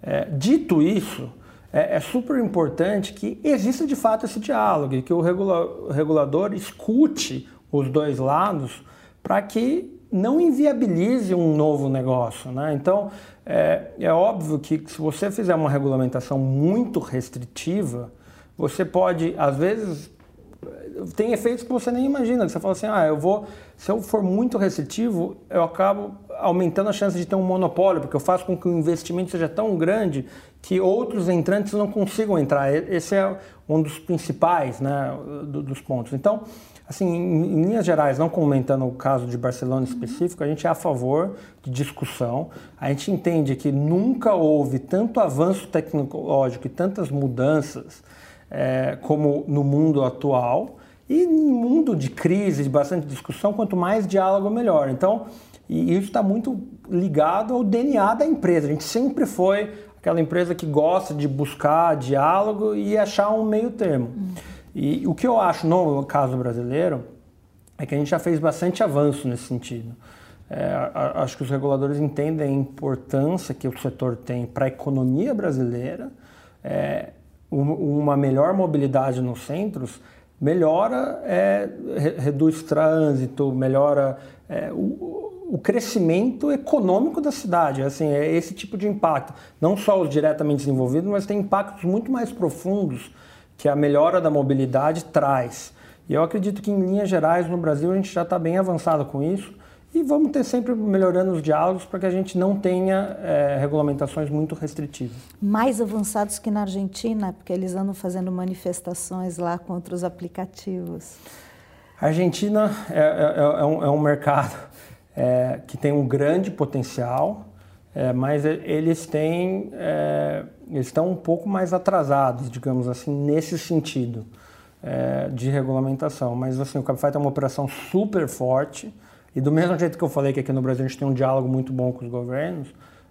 É, dito isso, é, é, super importante que exista de fato esse diálogo que o, regula, regulador escute os dois lados para que não inviabilize um novo negócio. Né? Então, é, é óbvio que se você fizer uma regulamentação muito restritiva, você pode, às vezes, tem efeitos que você nem imagina. Você fala assim, ah, eu vou, se eu for muito restritivo, eu acabo aumentando a chance de ter um monopólio, porque eu faço com que o investimento seja tão grande que outros entrantes não consigam entrar. Esse é um dos principais né, dos pontos. Então, Assim, em, linhas gerais, não comentando o caso de Barcelona específico, a gente é a favor de discussão. A gente entende que nunca houve tanto avanço tecnológico e tantas mudanças é, como no mundo atual. E em mundo de crise, de bastante discussão, quanto mais diálogo, melhor. Então, e isso está muito ligado ao DNA da empresa. A gente sempre foi aquela empresa que gosta de buscar diálogo e achar um meio termo. Uhum. E o que eu acho no caso brasileiro é que a gente já fez bastante avanço nesse sentido. É, acho que os reguladores entendem a importância que o setor tem para a economia brasileira, é, uma melhor mobilidade nos centros melhora, é, reduz trânsito, melhora é, o, o, crescimento econômico da cidade. Assim, é esse tipo de impacto. Não só os diretamente desenvolvidos, mas tem impactos muito mais profundos que a melhora da mobilidade traz. E eu acredito que, em linhas gerais, no Brasil, a gente já está bem avançado com isso. E vamos ter sempre melhorando os diálogos para que a gente não tenha é, regulamentações muito restritivas. Mais avançados que na Argentina, porque eles andam fazendo manifestações lá contra os aplicativos. A Argentina é, é, é um, é um, mercado é, [laughs] que tem um grande potencial, é, mas eles têm eles estão um pouco mais atrasados, digamos assim, nesse sentido de regulamentação. Mas assim, o Cabify tem uma operação super forte e do mesmo jeito que eu falei que aqui no Brasil a gente tem um diálogo muito bom com os governos,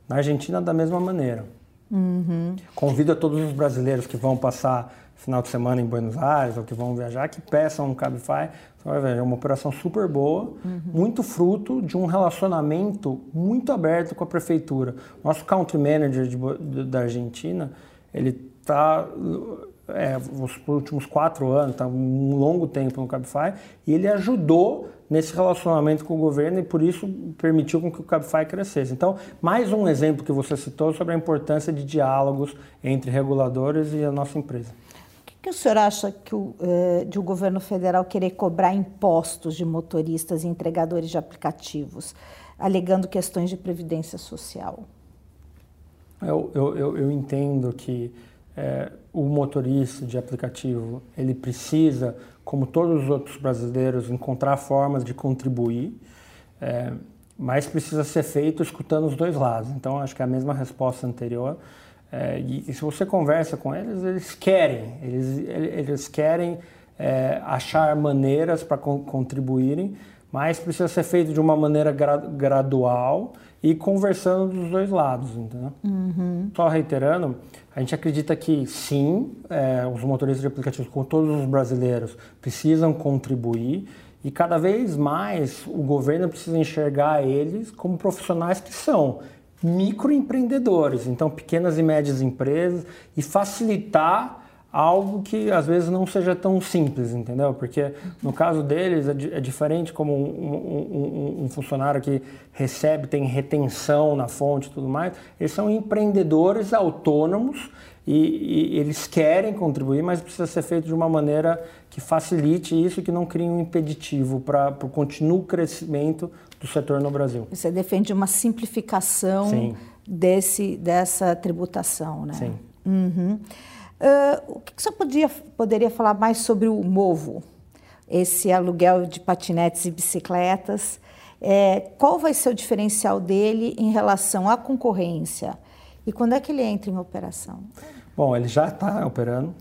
na Argentina da mesma maneira. Uhum. Convido a todos os brasileiros que vão passar final de semana em Buenos Aires ou que vão viajar que peçam um Cabify. Você vai ver, é uma operação super boa, uhum. muito fruto de um relacionamento muito aberto com a prefeitura. Nosso country manager de, de, da Argentina, ele está é, os últimos quatro anos, está um longo tempo no Cabify, e ele ajudou nesse relacionamento com o governo e por isso permitiu com que o Cabify crescesse. Então, mais um exemplo que você citou sobre a importância de diálogos entre reguladores e a nossa empresa. O que, que o senhor acha que o, eh, de o governo federal querer cobrar impostos de motoristas e entregadores de aplicativos, alegando questões de previdência social? Eu, eu, eu, eu entendo que é, o motorista de aplicativo ele precisa, como todos os outros brasileiros, encontrar formas de contribuir, é, mas precisa ser feito escutando os dois lados. Então, acho que é a mesma resposta anterior. É, e, e, se você conversa com eles, eles querem, eles, eles querem é, achar maneiras para con contribuírem, mas precisa ser feito de uma maneira gra gradual e conversando dos dois lados, entendeu? Uhum. Só reiterando, a gente acredita que sim, é, os motoristas de aplicativos, como todos os brasileiros, precisam contribuir e cada vez mais o governo precisa enxergar eles como profissionais que são microempreendedores, então pequenas e médias empresas e facilitar algo que às vezes não seja tão simples, entendeu? Porque no caso deles é, é diferente como um, um, um, funcionário que recebe, tem retenção na fonte e tudo mais. Eles são empreendedores autônomos e, e, eles querem contribuir, mas precisa ser feito de uma maneira que facilite isso, que não crie um impeditivo para o contínuo crescimento do setor no Brasil. Você defende uma simplificação desse, dessa tributação, né? Sim. Uhum. Uh, o que, que você podia, poderia falar mais sobre o Movo, esse aluguel de patinetes e bicicletas? É, qual vai ser o diferencial dele em relação à concorrência? E quando é que ele entra em operação? Bom, ele já está operando.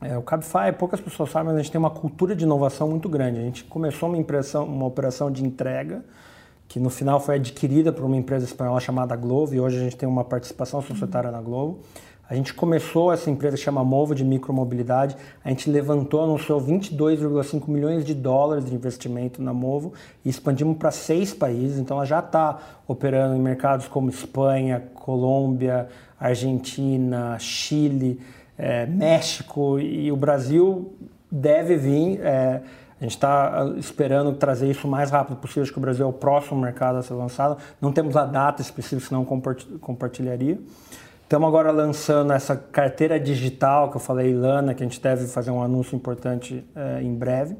É, o Cabify, poucas pessoas sabem, mas a gente tem uma cultura de inovação muito grande. A gente começou uma, impressão, uma operação de entrega, que no final foi adquirida por uma empresa espanhola chamada Glovo, e hoje a gente tem uma participação societária uhum. na Glovo. A gente começou essa empresa chama Movo de micromobilidade. A gente levantou, anunciou 22,5 milhões de dólares de investimento na Movo e expandimos para seis países. Então ela já está operando em mercados como Espanha, Colômbia, Argentina, Chile, é, México e o Brasil deve vir. É, a gente está esperando trazer isso o mais rápido possível. Acho que o Brasil é o próximo mercado a ser lançado. Não temos a data específica, senão compartilharia. Estamos agora lançando essa carteira digital que eu falei, Lana, que a gente deve fazer um anúncio importante é, em breve.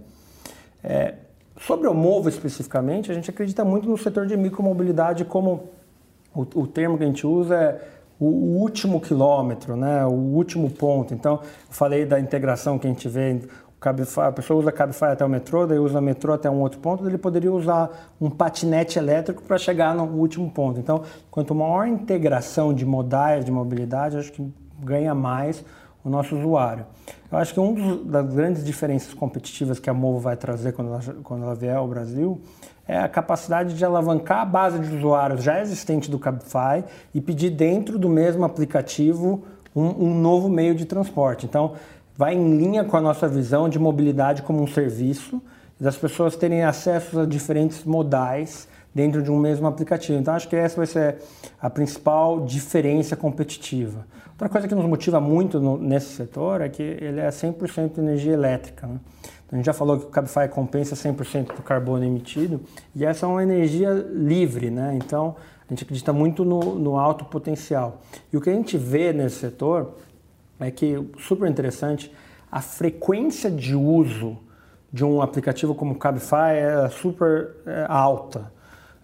É, sobre o Movo especificamente, a gente acredita muito no setor de micromobilidade como o, o termo que a gente usa é o, o, último quilômetro, né? o último ponto. Então, eu falei da integração que a gente vê Cabify, a pessoa usa Cabify até o metrô, daí usa metrô até um outro ponto, ele poderia usar um patinete elétrico para chegar no último ponto. Então, quanto maior integração de modais de mobilidade, acho que ganha mais o nosso usuário. Eu acho que uma das grandes diferenças competitivas que a Movo vai trazer quando ela, quando ela vier ao Brasil é a capacidade de alavancar a base de usuários já existente do Cabify e pedir dentro do mesmo aplicativo um, um novo meio de transporte. Então, vai em linha com a nossa visão de mobilidade como um serviço, das pessoas terem acesso a diferentes modais dentro de um mesmo aplicativo. Então acho que essa vai ser a principal diferença competitiva. Outra coisa que nos motiva muito no, nesse setor é que ele é 100% energia elétrica. Né? Então, a gente já falou que o Cabify compensa 100% do carbono emitido e essa é uma energia livre, né? Então a gente acredita muito no, no alto potencial. E o que a gente vê nesse setor é que, super interessante, a frequência de uso de um aplicativo como o Cabify é super é, alta.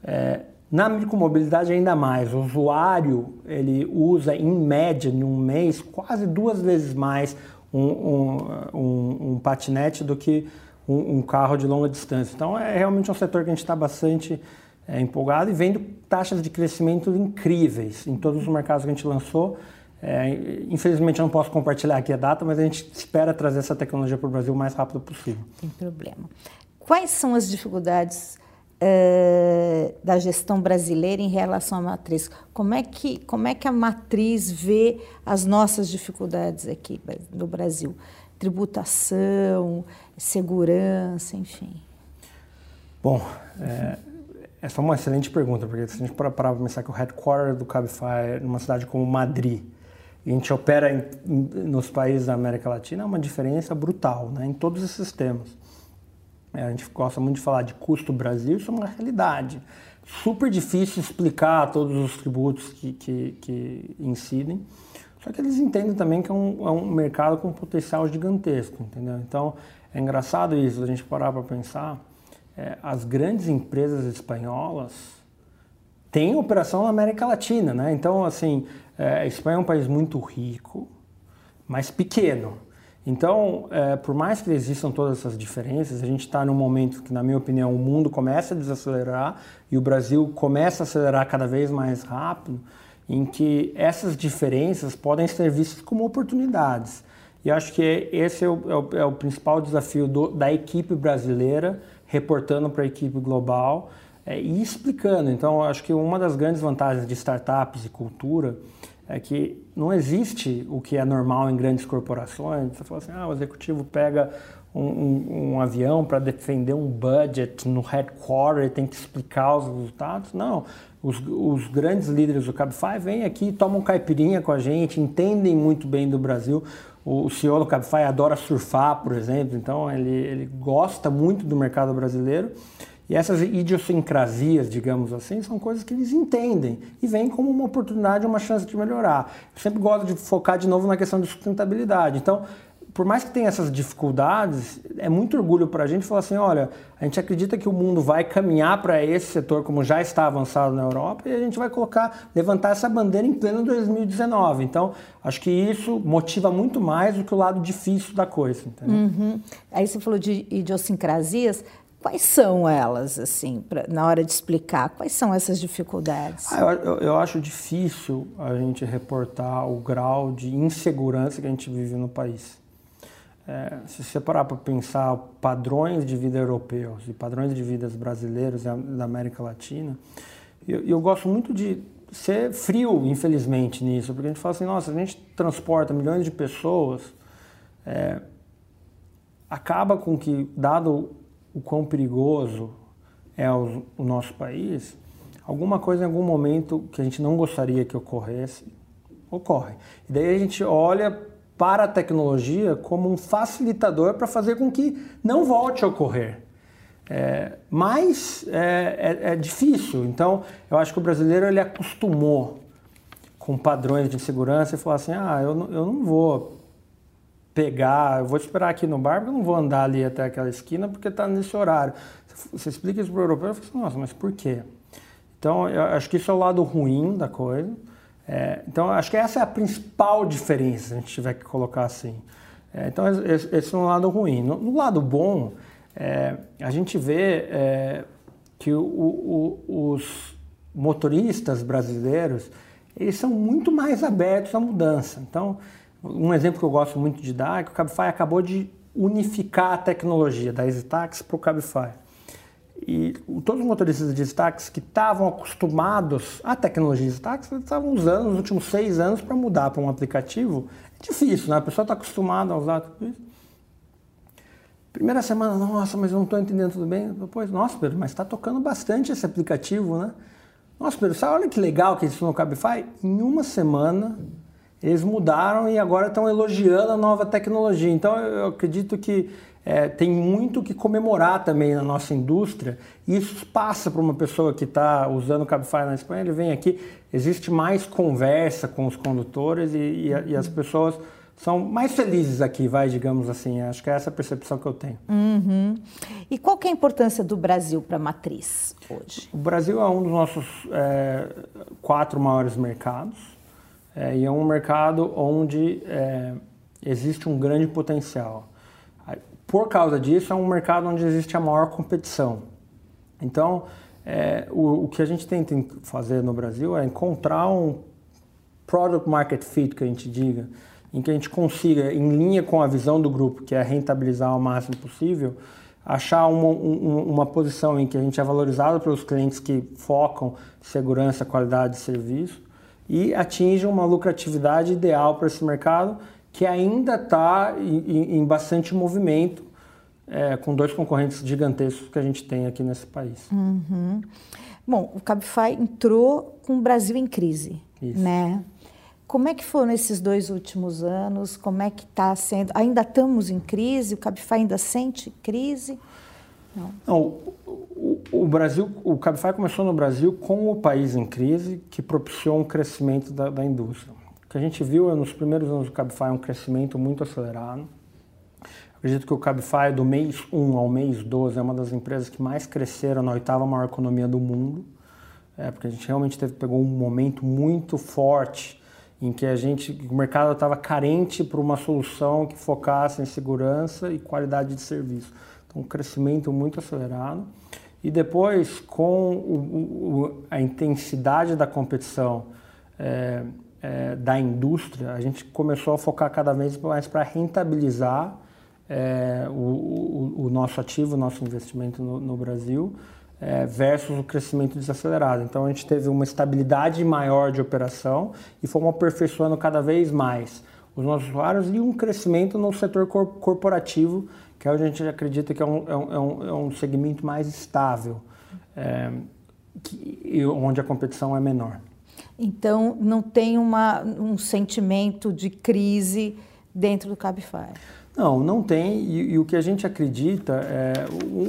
É, na micromobilidade ainda mais, o usuário ele usa em média em um mês quase duas vezes mais um, um, um, um patinete do que um, carro de longa distância. Então é realmente um setor que a gente está bastante é, empolgado e vendo taxas de crescimento incríveis em todos os mercados que a gente lançou. É, infelizmente eu não posso compartilhar aqui a data, mas a gente espera trazer essa tecnologia para o Brasil o mais rápido possível. Tem problema. Quais são as dificuldades uh, da gestão brasileira em relação à matriz? Como é, que, como é que a matriz vê as nossas dificuldades aqui no Brasil? Tributação, segurança, enfim. Bom, é, essa é uma excelente pergunta, porque se a gente parar para pensar que o headquarter do Cabify numa cidade como Madrid, a gente opera em, nos países da América Latina, é uma diferença brutal né, em todos esses temas. É, a gente gosta muito de falar de custo Brasil, isso é uma realidade. Super difícil explicar todos os tributos que, que, que incidem, só que eles entendem também que é um, é um mercado com um potencial gigantesco, entendeu? Então, é engraçado isso, a gente parar para pensar, é, as grandes empresas espanholas têm operação na América Latina, né? Então, assim, é, a Espanha é um país muito rico, mas pequeno. Então, é, por mais que existam todas essas diferenças, a gente está num momento que, na minha opinião, o mundo começa a desacelerar e o Brasil começa a acelerar cada vez mais rápido, em que essas diferenças podem ser vistas como oportunidades. E acho que esse é o, é o, é o principal desafio do, da equipe brasileira, reportando para a equipe global é, e explicando. Então, acho que uma das grandes vantagens de startups e cultura é que não existe o que é normal em grandes corporações. Você fala assim, ah, o executivo pega um, um, um avião para defender um budget no headquarter e tem que explicar os resultados. Não, os, os, grandes líderes do Cabify vêm aqui, tomam caipirinha com a gente, entendem muito bem do Brasil. O, CEO do Cabify adora surfar, por exemplo, então ele, ele gosta muito do mercado brasileiro e essas idiosincrasias, digamos assim, são coisas que eles entendem e vêm como uma oportunidade, uma chance de melhorar. Eu sempre gosto de focar de novo na questão de sustentabilidade. Então, por mais que tenha essas dificuldades, é muito orgulho para a gente falar assim: olha, a gente acredita que o mundo vai caminhar para esse setor como já está avançado na Europa e a gente vai colocar, levantar essa bandeira em pleno 2019. Então, acho que isso motiva muito mais do que o lado difícil da coisa. Uhum. Aí você falou de idiosincrasias. Quais são elas, assim, pra, na hora de explicar? Quais são essas dificuldades? Ah, eu, eu, acho difícil a gente reportar o grau de insegurança que a gente vive no país. É, se você parar para pensar padrões de vida europeus e padrões de vida brasileiros da América Latina, eu, eu gosto muito de ser frio, infelizmente, nisso, porque a gente fala assim, nossa, a gente transporta milhões de pessoas, é, acaba com que, dado o quão perigoso é o, o nosso país, alguma coisa em algum momento que a gente não gostaria que ocorresse, ocorre. E daí a gente olha para a tecnologia como um facilitador para fazer com que não volte a ocorrer. É, mas é, é, é, difícil, então eu acho que o brasileiro ele acostumou com padrões de segurança e falou assim: ah, eu eu não vou pegar, eu vou esperar aqui no bar, porque eu não vou andar ali até aquela esquina porque está nesse horário. Você explica isso para o europeu, eu falo assim, nossa, mas por quê? Então, eu acho que isso é o lado ruim da coisa. É, então, acho que essa é a principal diferença, se a gente tiver que colocar assim. É, então, esse, esse, é um lado ruim. No, no lado bom, é, a gente vê é, que o, o, os motoristas brasileiros, eles são muito mais abertos à mudança. Então, um exemplo que eu gosto muito de dar é que o Cabify acabou de unificar a tecnologia da EasyTax para o Cabify. E todos os motoristas de táxi que estavam acostumados à tecnologia de táxi estavam usando nos últimos seis anos para mudar para um aplicativo. É difícil, né? A pessoa está acostumada a usar tudo isso. Primeira semana, nossa, mas eu não estou entendendo tudo bem. Depois, nossa, Pedro, mas está tocando bastante esse aplicativo, né? Nossa, Pedro, sabe, olha que legal que eles no Cabify. Em uma semana, eles mudaram e agora estão elogiando a nova tecnologia. Então, eu acredito que é, tem muito que comemorar também na nossa indústria. E isso passa para uma pessoa que está usando o Cabify na Espanha, ele vem aqui, existe mais conversa com os condutores e, e, e as pessoas são mais felizes aqui, vai, digamos assim. Acho que é essa a percepção que eu tenho. Uhum. E qual que é a importância do Brasil para a matriz hoje? O Brasil é um dos nossos é, quatro maiores mercados é, e é um mercado onde é, existe um grande potencial. Por causa disso, é um mercado onde existe a maior competição. Então, é, o, o que a gente tenta fazer no Brasil é encontrar um product market fit, que a gente diga, em que a gente consiga, em linha com a visão do grupo, que é rentabilizar o máximo possível, achar uma, uma posição em que a gente é valorizado pelos clientes que focam segurança, qualidade de serviço e atinge uma lucratividade ideal para esse mercado que ainda está em, em, bastante movimento, é, com dois concorrentes gigantescos que a gente tem aqui nesse país. Uhum. Bom, o Cabify entrou com o Brasil em crise, Isso. né? Como é que foram esses dois últimos anos? Como é que está sendo? Ainda estamos em crise? O Cabify ainda sente crise? Não. O, o, Brasil, o Cabify começou no Brasil com o país em crise, que propiciou um crescimento da, da indústria. O que a gente viu é, nos primeiros anos do Cabify um crescimento muito acelerado. Acredito que o Cabify, do mês 1 ao mês 12, é uma das empresas que mais cresceram na oitava maior economia do mundo. É, porque a gente realmente teve, pegou um momento muito forte em que a gente, o mercado estava carente para uma solução que focasse em segurança e qualidade de serviço. Um crescimento muito acelerado. E depois, com o, o, a intensidade da competição é, é, da indústria, a gente começou a focar cada vez mais para rentabilizar é, o, o, nosso ativo, o nosso investimento no, no Brasil versus o crescimento desacelerado. Então a gente teve uma estabilidade maior de operação e fomos aperfeiçoando cada vez mais os nossos usuários e um crescimento no setor corporativo, que é a gente acredita que é um, é um, é um é segmento mais estável, é, que, onde a competição é menor. Então não tem uma, um sentimento de crise dentro do Cabify? Não, não tem. E, e, o que a gente acredita, é,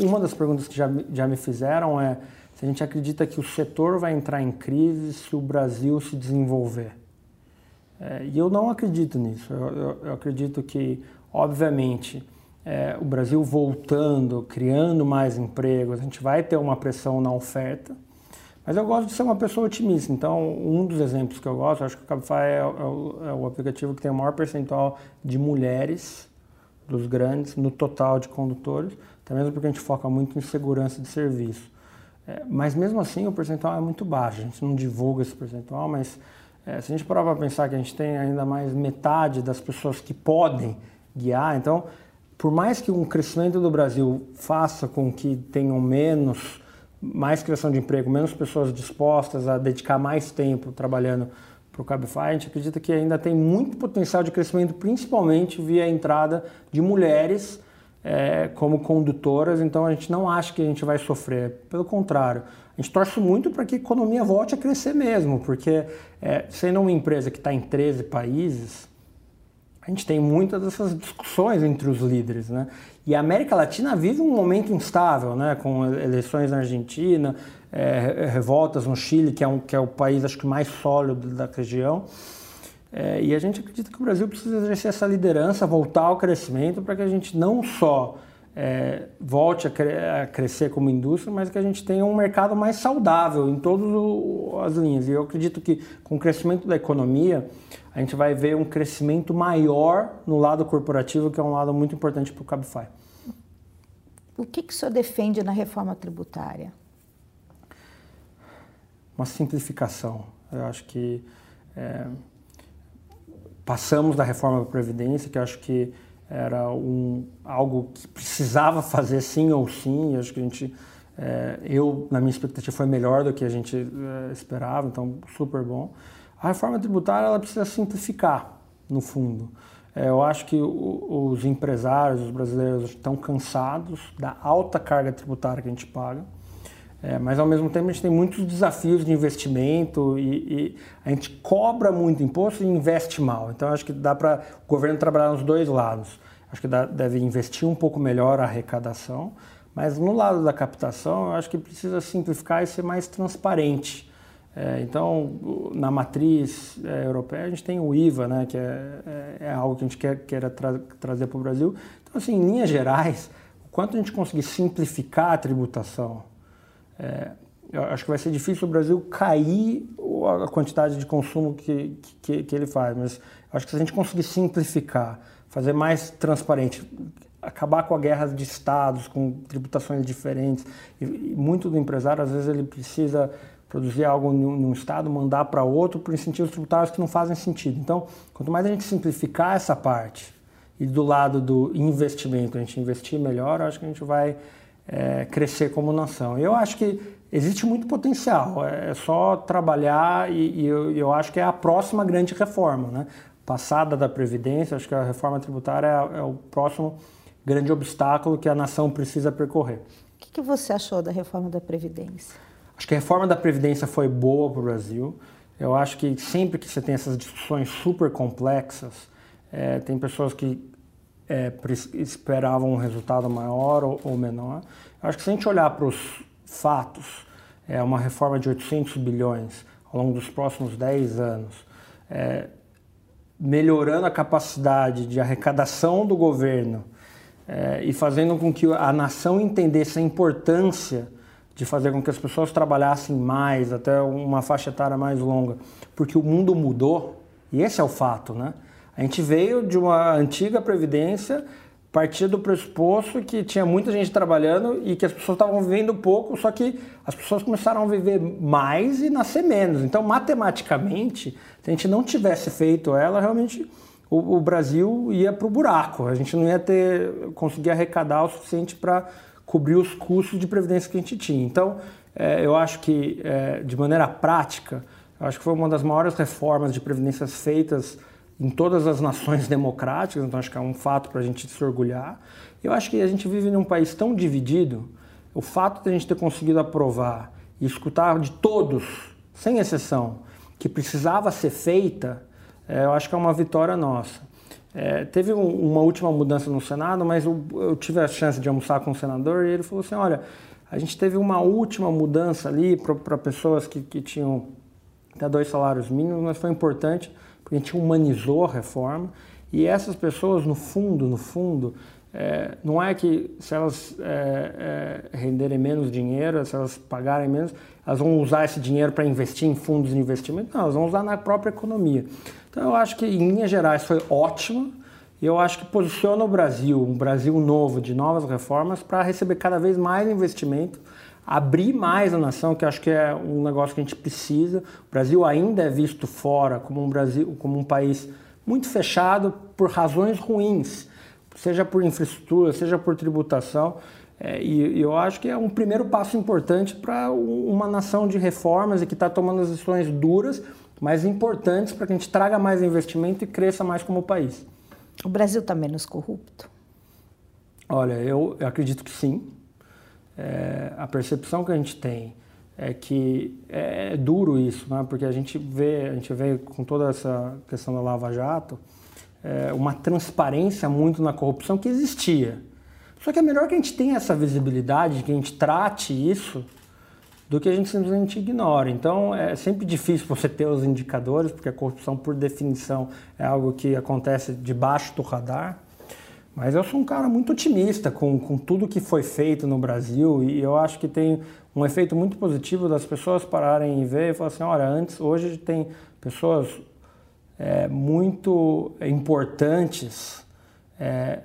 uma das perguntas que já, já me fizeram é se a gente acredita que o setor vai entrar em crise se o Brasil se desenvolver. É, e eu não acredito nisso. Eu, eu, eu acredito que, obviamente, é, o Brasil voltando, criando mais empregos, a gente vai ter uma pressão na oferta. Mas eu gosto de ser uma pessoa otimista. Então, um dos exemplos que eu gosto, acho que o Cabify é, é, o, é o aplicativo que tem o maior percentual de mulheres dos grandes no total de condutores, até mesmo porque a gente foca muito em segurança de serviço. É, mas mesmo assim o percentual é muito baixo, a gente não divulga esse percentual, mas é, se a gente parar para pensar que a gente tem ainda mais metade das pessoas que podem guiar, então por mais que um crescimento do Brasil faça com que tenham menos, mais criação de emprego, menos pessoas dispostas a dedicar mais tempo trabalhando para o Cabify, a gente acredita que ainda tem muito potencial de crescimento, principalmente via a entrada de mulheres é, como condutoras, então a gente não acha que a gente vai sofrer, pelo contrário, a gente torce muito para que a economia volte a crescer mesmo, porque é, sendo uma empresa que está em 13 países, a gente tem muitas dessas discussões entre os líderes, né? E a América Latina vive um momento instável, né? Com eleições na Argentina, é, revoltas no Chile, que é, um, que é o país acho que mais sólido da região. É, e a gente acredita que o Brasil precisa exercer essa liderança, voltar ao crescimento, para que a gente não só é, volte a, cre a, crescer como indústria, mas que a gente tenha um mercado mais saudável em todas as linhas. E eu acredito que com o crescimento da economia, a gente vai ver um crescimento maior no lado corporativo, que é um lado muito importante para o Cabify. O que, que o senhor defende na reforma tributária? uma simplificação. Eu acho que é, passamos da reforma da Previdência, que eu acho que era um, algo que precisava fazer sim ou sim, acho que a gente, é, eu, na minha expectativa, foi melhor do que a gente é, esperava, então super bom. A reforma tributária ela precisa simplificar, no fundo. É, eu acho que o, os empresários, os brasileiros, estão cansados da alta carga tributária que a gente paga. É, mas ao mesmo tempo a gente tem muitos desafios de investimento e, e a gente cobra muito imposto e investe mal. Então acho que dá para o governo trabalhar nos dois lados. Acho que dá, deve investir um pouco melhor a arrecadação, mas no lado da captação acho que precisa simplificar e ser mais transparente. É, então, na matriz é, europeia, a gente tem o IVA, né, que é, é, é algo que a gente quer, quer tra trazer para o Brasil. Então, assim, em linhas gerais, o quanto a gente conseguir simplificar a tributação, é, acho que vai ser difícil o Brasil cair a quantidade de consumo que, que, que ele faz, mas acho que se a gente conseguir simplificar, fazer mais transparente, acabar com a guerra de estados, com tributações diferentes, e, e muito do empresário, às vezes, ele precisa produzir algo num estado, mandar para outro por incentivos tributários que não fazem sentido. Então, quanto mais a gente simplificar essa parte e do lado do investimento a gente investir melhor, acho que a gente vai é, crescer como nação. Eu acho que existe muito potencial, é só trabalhar e, e eu, eu, acho que é a próxima grande reforma, né? Passada da Previdência, acho que a reforma tributária é, é o próximo grande obstáculo que a nação precisa percorrer. O que, que você achou da reforma da Previdência? Acho que a reforma da Previdência foi boa para o Brasil. Eu acho que sempre que você tem essas discussões super complexas, é, tem pessoas que é, esperavam um resultado maior ou, ou, menor. Acho que se a gente olhar para os fatos, é uma reforma de 800 bilhões ao longo dos próximos 10 anos, é, melhorando a capacidade de arrecadação do governo é, e fazendo com que a nação entendesse a importância de fazer com que as pessoas trabalhassem mais, até uma faixa etária mais longa, porque o mundo mudou, e esse é o fato, né? A gente veio de uma antiga previdência, partia do pressuposto que tinha muita gente trabalhando e que as pessoas estavam vivendo pouco, só que as pessoas começaram a viver mais e nascer menos. Então, matematicamente, se a gente não tivesse feito ela, realmente o, o Brasil ia para o buraco. A gente não ia ter conseguir arrecadar o suficiente para cobrir os custos de previdência que a gente tinha. Então, é, eu acho que, é, de maneira prática, acho que foi uma das maiores reformas de previdências feitas em todas as nações [laughs] democráticas, então acho que é um fato para a gente se orgulhar. Eu acho que a gente vive num país tão dividido, o fato de a gente ter conseguido aprovar e escutar de todos, sem exceção, que precisava ser feita, é, eu acho que é uma vitória nossa. É, teve um, uma última mudança no Senado, mas eu, eu, tive a chance de almoçar com o senador e ele falou assim: olha, a gente teve uma última mudança ali para pessoas que, que tinham até dois salários mínimos, mas foi importante porque a gente humanizou a reforma e essas pessoas, no fundo, no fundo, é, não é que se elas é, é, renderem menos dinheiro, se elas pagarem menos, elas vão usar esse dinheiro para investir em fundos de investimento, não, elas vão usar na própria economia. Então eu acho que em linhas gerais foi ótimo e eu acho que posiciona o Brasil, um Brasil novo, de novas reformas, para receber cada vez mais investimento, abrir mais a nação, que acho que é um negócio que a gente precisa. O Brasil ainda é visto fora como um, Brasil, como um país muito fechado por razões ruins, seja por infraestrutura, seja por tributação. É, e, eu acho que é um primeiro passo importante para uma nação de reformas e que está tomando as decisões duras mais importantes para que a gente traga mais investimento e cresça mais como país. O Brasil está menos corrupto? Olha, eu, eu acredito que sim. É, a percepção que a gente tem é que é, é, duro isso, né? porque a gente vê, a gente vê com toda essa questão da Lava Jato, é, uma transparência muito na corrupção que existia. Só que é melhor que a gente tenha essa visibilidade, que a gente trate isso do que a gente simplesmente ignora. Então é sempre difícil você ter os indicadores, porque a corrupção, por definição, é algo que acontece debaixo do radar. Mas eu sou um cara muito otimista com, com tudo que foi feito no Brasil e eu acho que tem um efeito muito positivo das pessoas pararem e ver e falar assim: olha, antes, hoje tem pessoas é, muito importantes é,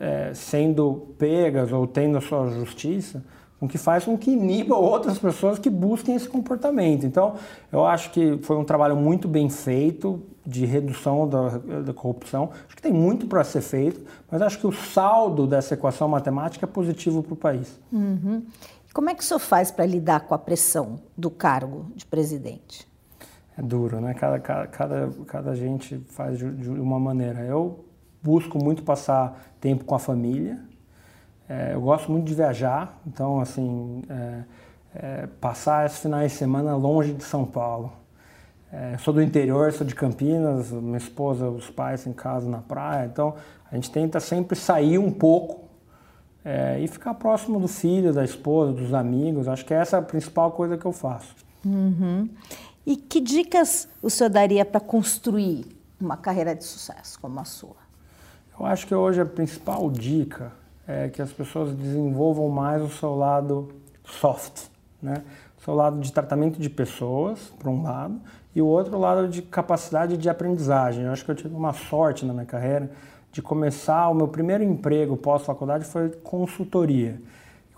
é, sendo pegas ou tendo a sua justiça o que faz com que iniba outras pessoas que busquem esse comportamento. Então, eu acho que foi um trabalho muito bem feito de redução da, da corrupção. Acho que tem muito para ser feito, mas acho que o saldo dessa equação matemática é positivo para o país. Uhum. Como é que o senhor faz para lidar com a pressão do cargo de presidente? É duro, né? Cada, cada, cada, cada gente faz de, de uma maneira. Eu busco muito passar tempo com a família. É, eu gosto muito de viajar, então, assim, é, é, passar esses finais de semana longe de São Paulo. É, sou do interior, sou de Campinas, minha esposa, os pais em casa na praia, então a gente tenta sempre sair um pouco é, e ficar próximo do filho, da esposa, dos amigos. Acho que essa é a principal coisa que eu faço. Uhum. E que dicas o senhor daria para construir uma carreira de sucesso como a sua? Eu acho que hoje a principal dica é que as pessoas desenvolvam mais o seu lado soft, né? O seu lado de tratamento de pessoas, por um lado, e o outro lado de capacidade de aprendizagem. Eu acho que eu tive uma sorte na minha carreira de começar, o meu primeiro emprego pós-faculdade foi consultoria.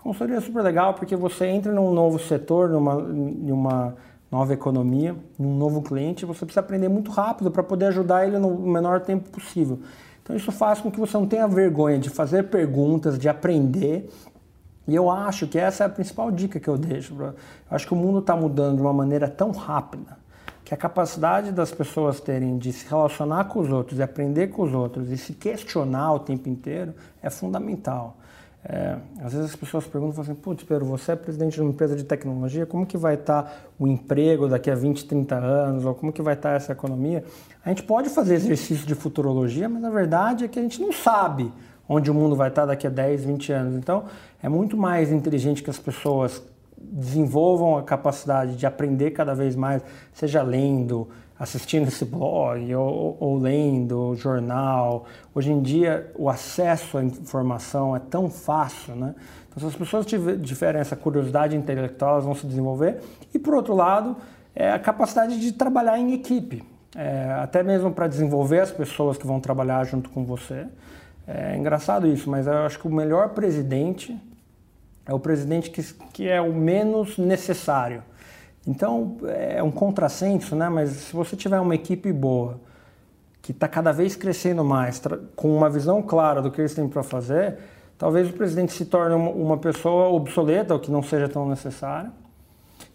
Consultoria é super legal porque você entra num novo setor, numa, numa nova economia, num novo cliente, você precisa aprender muito rápido para poder ajudar ele no menor tempo possível. Então isso faz com que você não tenha vergonha de fazer perguntas, de aprender. E eu acho que essa é a principal dica que eu deixo. Eu acho que o mundo está mudando de uma maneira tão rápida que a capacidade das pessoas terem de se relacionar com os outros, e aprender com os outros e se questionar o tempo inteiro é fundamental. É, às vezes as pessoas perguntam assim, putz, Pedro, você é presidente de uma empresa de tecnologia, como que vai estar tá o emprego daqui a 20, 30 anos, ou como que vai estar tá essa economia? A gente pode fazer exercício de futurologia, mas a verdade é que a gente não sabe onde o mundo vai estar tá daqui a 10, 20 anos. Então, é muito mais inteligente que as pessoas desenvolvam a capacidade de aprender cada vez mais, seja lendo, assistindo esse blog ou, ou lendo jornal. Hoje em dia o acesso à informação é tão fácil, né? Então se as pessoas tiverem essa curiosidade intelectual, elas vão se desenvolver. E por outro lado, é a capacidade de trabalhar em equipe, é, até mesmo para desenvolver as pessoas que vão trabalhar junto com você. É engraçado isso, mas eu acho que o melhor presidente é o presidente que, que é o menos necessário. Então é um contrassenso, né? Mas se você tiver uma equipe boa, que está cada vez crescendo mais, com uma visão clara do que eles têm para fazer, talvez o presidente se torne uma, pessoa obsoleta ou que não seja tão necessária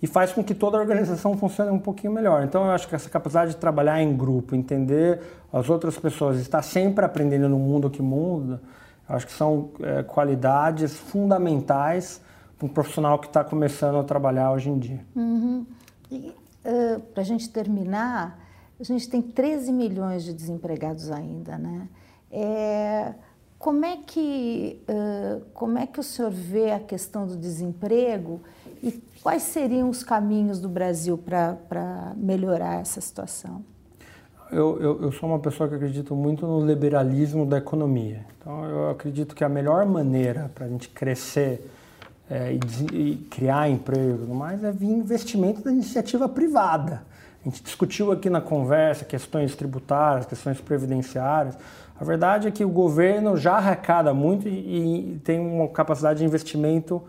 e faz com que toda a organização funcione um pouquinho melhor. Então eu acho que essa capacidade de trabalhar em grupo, entender as outras pessoas, estar sempre aprendendo no mundo que muda, acho que são é, qualidades fundamentais para um profissional que está começando a trabalhar hoje em dia. Uhum. E uh, para a gente terminar, a gente tem 13 milhões de desempregados ainda, né? É, como, é que, uh, como é que o senhor vê a questão do desemprego e quais seriam os caminhos do Brasil para melhorar essa situação? Eu, eu, eu, sou uma pessoa que acredito muito no liberalismo da economia. Então, eu acredito que a melhor maneira para a gente crescer é, e, e, criar emprego e tudo mais é vir investimento da iniciativa privada. A gente discutiu aqui na conversa questões tributárias, questões previdenciárias. A verdade é que o governo já arrecada muito e, e tem uma capacidade de investimento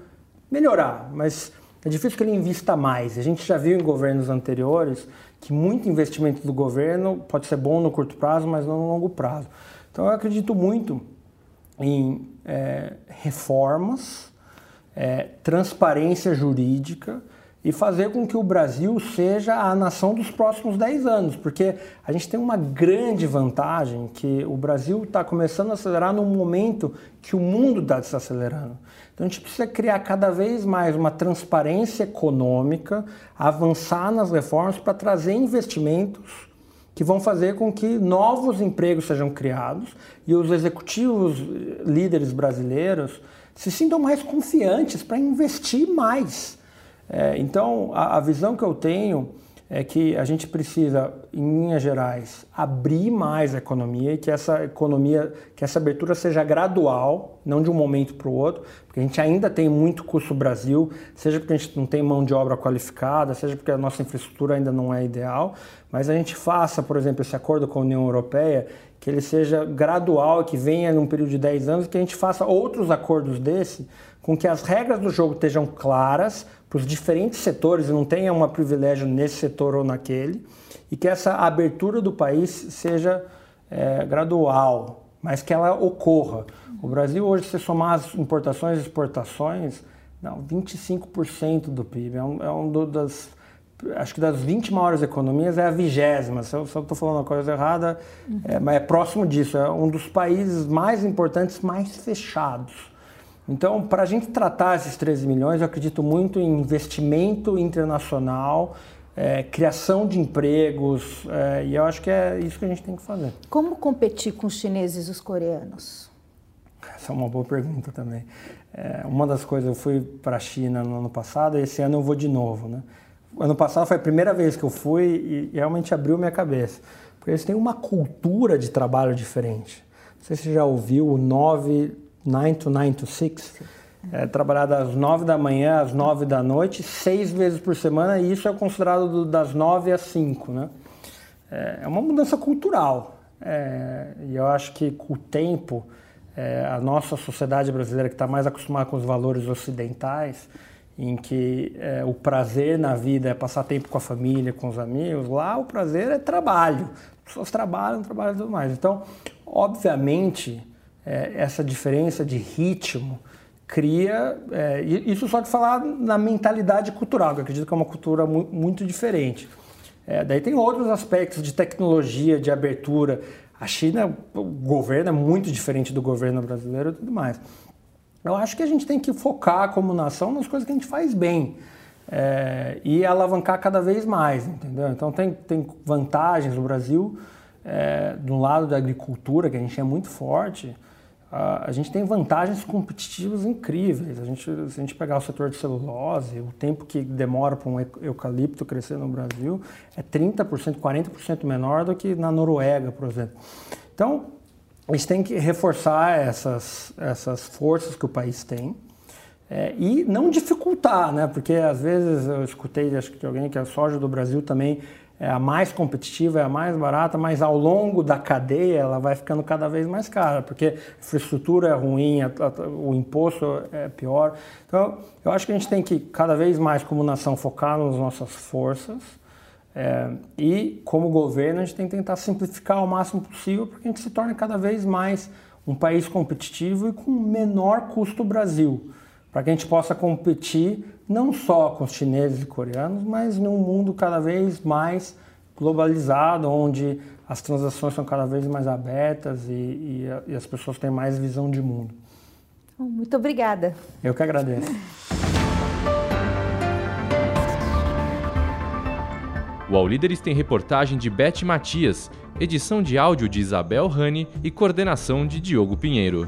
melhorar, mas é difícil que ele invista mais. A gente já viu em governos anteriores que muito investimento do governo pode ser bom no curto prazo, mas não no longo prazo. Então eu acredito muito em é, reformas, é, transparência jurídica e fazer com que o Brasil seja a nação dos próximos 10 anos, porque a gente tem uma grande vantagem que o Brasil está começando a acelerar num momento que o mundo está desacelerando. Então a gente precisa criar cada vez mais uma transparência econômica, avançar nas reformas para trazer investimentos que vão fazer com que novos empregos sejam criados e os executivos líderes brasileiros se sintam mais confiantes para investir mais é, então, a, a visão que eu tenho é que a gente precisa, em linhas gerais, abrir mais a economia e que essa economia, que essa abertura seja gradual, não de um momento para o outro, porque a gente ainda tem muito custo Brasil, seja porque a gente não tem mão de obra qualificada, seja porque a nossa infraestrutura ainda não é ideal, mas a gente faça, por exemplo, esse acordo com a União Europeia, que ele seja gradual, que venha num período de 10 anos, que a gente faça outros acordos desse, com que as regras do jogo estejam claras, para os diferentes setores, não tenha um privilégio nesse setor ou naquele, e que essa abertura do país seja é, gradual, mas que ela ocorra. O Brasil hoje, se somar as importações e exportações, não, 25% do PIB, é um, é um das acho que das 20 maiores economias é a vigésima. Se eu estou falando uma coisa errada, uhum. é, mas é próximo disso. É um dos países mais importantes, mais fechados. Então, para a gente tratar esses 13 milhões, eu acredito muito em investimento internacional, é, criação de empregos, é, e eu acho que é isso que a gente tem que fazer. Como competir com os chineses e os coreanos? Essa é uma boa pergunta também. É, uma das coisas, eu fui para a China no ano passado, e esse ano eu vou de novo, né? ano passado foi a primeira vez que eu fui e realmente abriu minha cabeça. Porque eles têm uma cultura de trabalho diferente. Não sei se você já ouviu o 9, 9 to 9 to 6. É, trabalhar das 9 da manhã às 9 da noite, seis vezes por semana, e isso é considerado do, das 9 às 5. Né? É, é uma mudança cultural. É, e eu acho que com o tempo, é, a nossa sociedade brasileira, que está mais acostumada com os valores ocidentais, em que é, o prazer na vida é passar tempo com a família, com os amigos, lá o prazer é trabalho. As pessoas trabalham, trabalham e tudo mais. Então, obviamente, é, essa diferença de ritmo cria. É, isso só de falar na mentalidade cultural, que eu acredito que é uma cultura mu muito diferente. É, daí tem outros aspectos de tecnologia, de abertura. A China, o governo é muito diferente do governo brasileiro e tudo mais. Eu acho que a gente tem que focar como nação nas coisas que a gente faz bem é, e alavancar cada vez mais, entendeu? Então tem, tem vantagens no Brasil, é, do lado da agricultura, que a gente é muito forte, a, gente tem vantagens competitivas incríveis. A gente, se a gente pegar o setor de celulose, o tempo que demora para um eucalipto crescer no Brasil é 30%, 40% menor do que na Noruega, por exemplo. Então, a gente tem que reforçar essas, essas forças que o país tem é, e não dificultar, né? Porque às vezes eu escutei acho que de alguém que a soja do Brasil também é a mais competitiva, é a mais barata, mas ao longo da cadeia ela vai ficando cada vez mais cara, porque a infraestrutura é ruim, a, a, o imposto é pior. Então, eu acho que a gente tem que cada vez mais, como nação, focar nas nossas forças é, e, como governo, a gente tem que tentar simplificar o máximo possível para que a gente se torne cada vez mais um país competitivo e com menor custo Brasil, para que a gente possa competir não só com os chineses e coreanos, mas num mundo cada vez mais globalizado, onde as transações são cada vez mais abertas e, e, e as pessoas têm mais visão de mundo. Muito obrigada. Eu que agradeço. O All Líderes tem reportagem de Beth Matias, edição de áudio de Isabel Rani e coordenação de Diogo Pinheiro.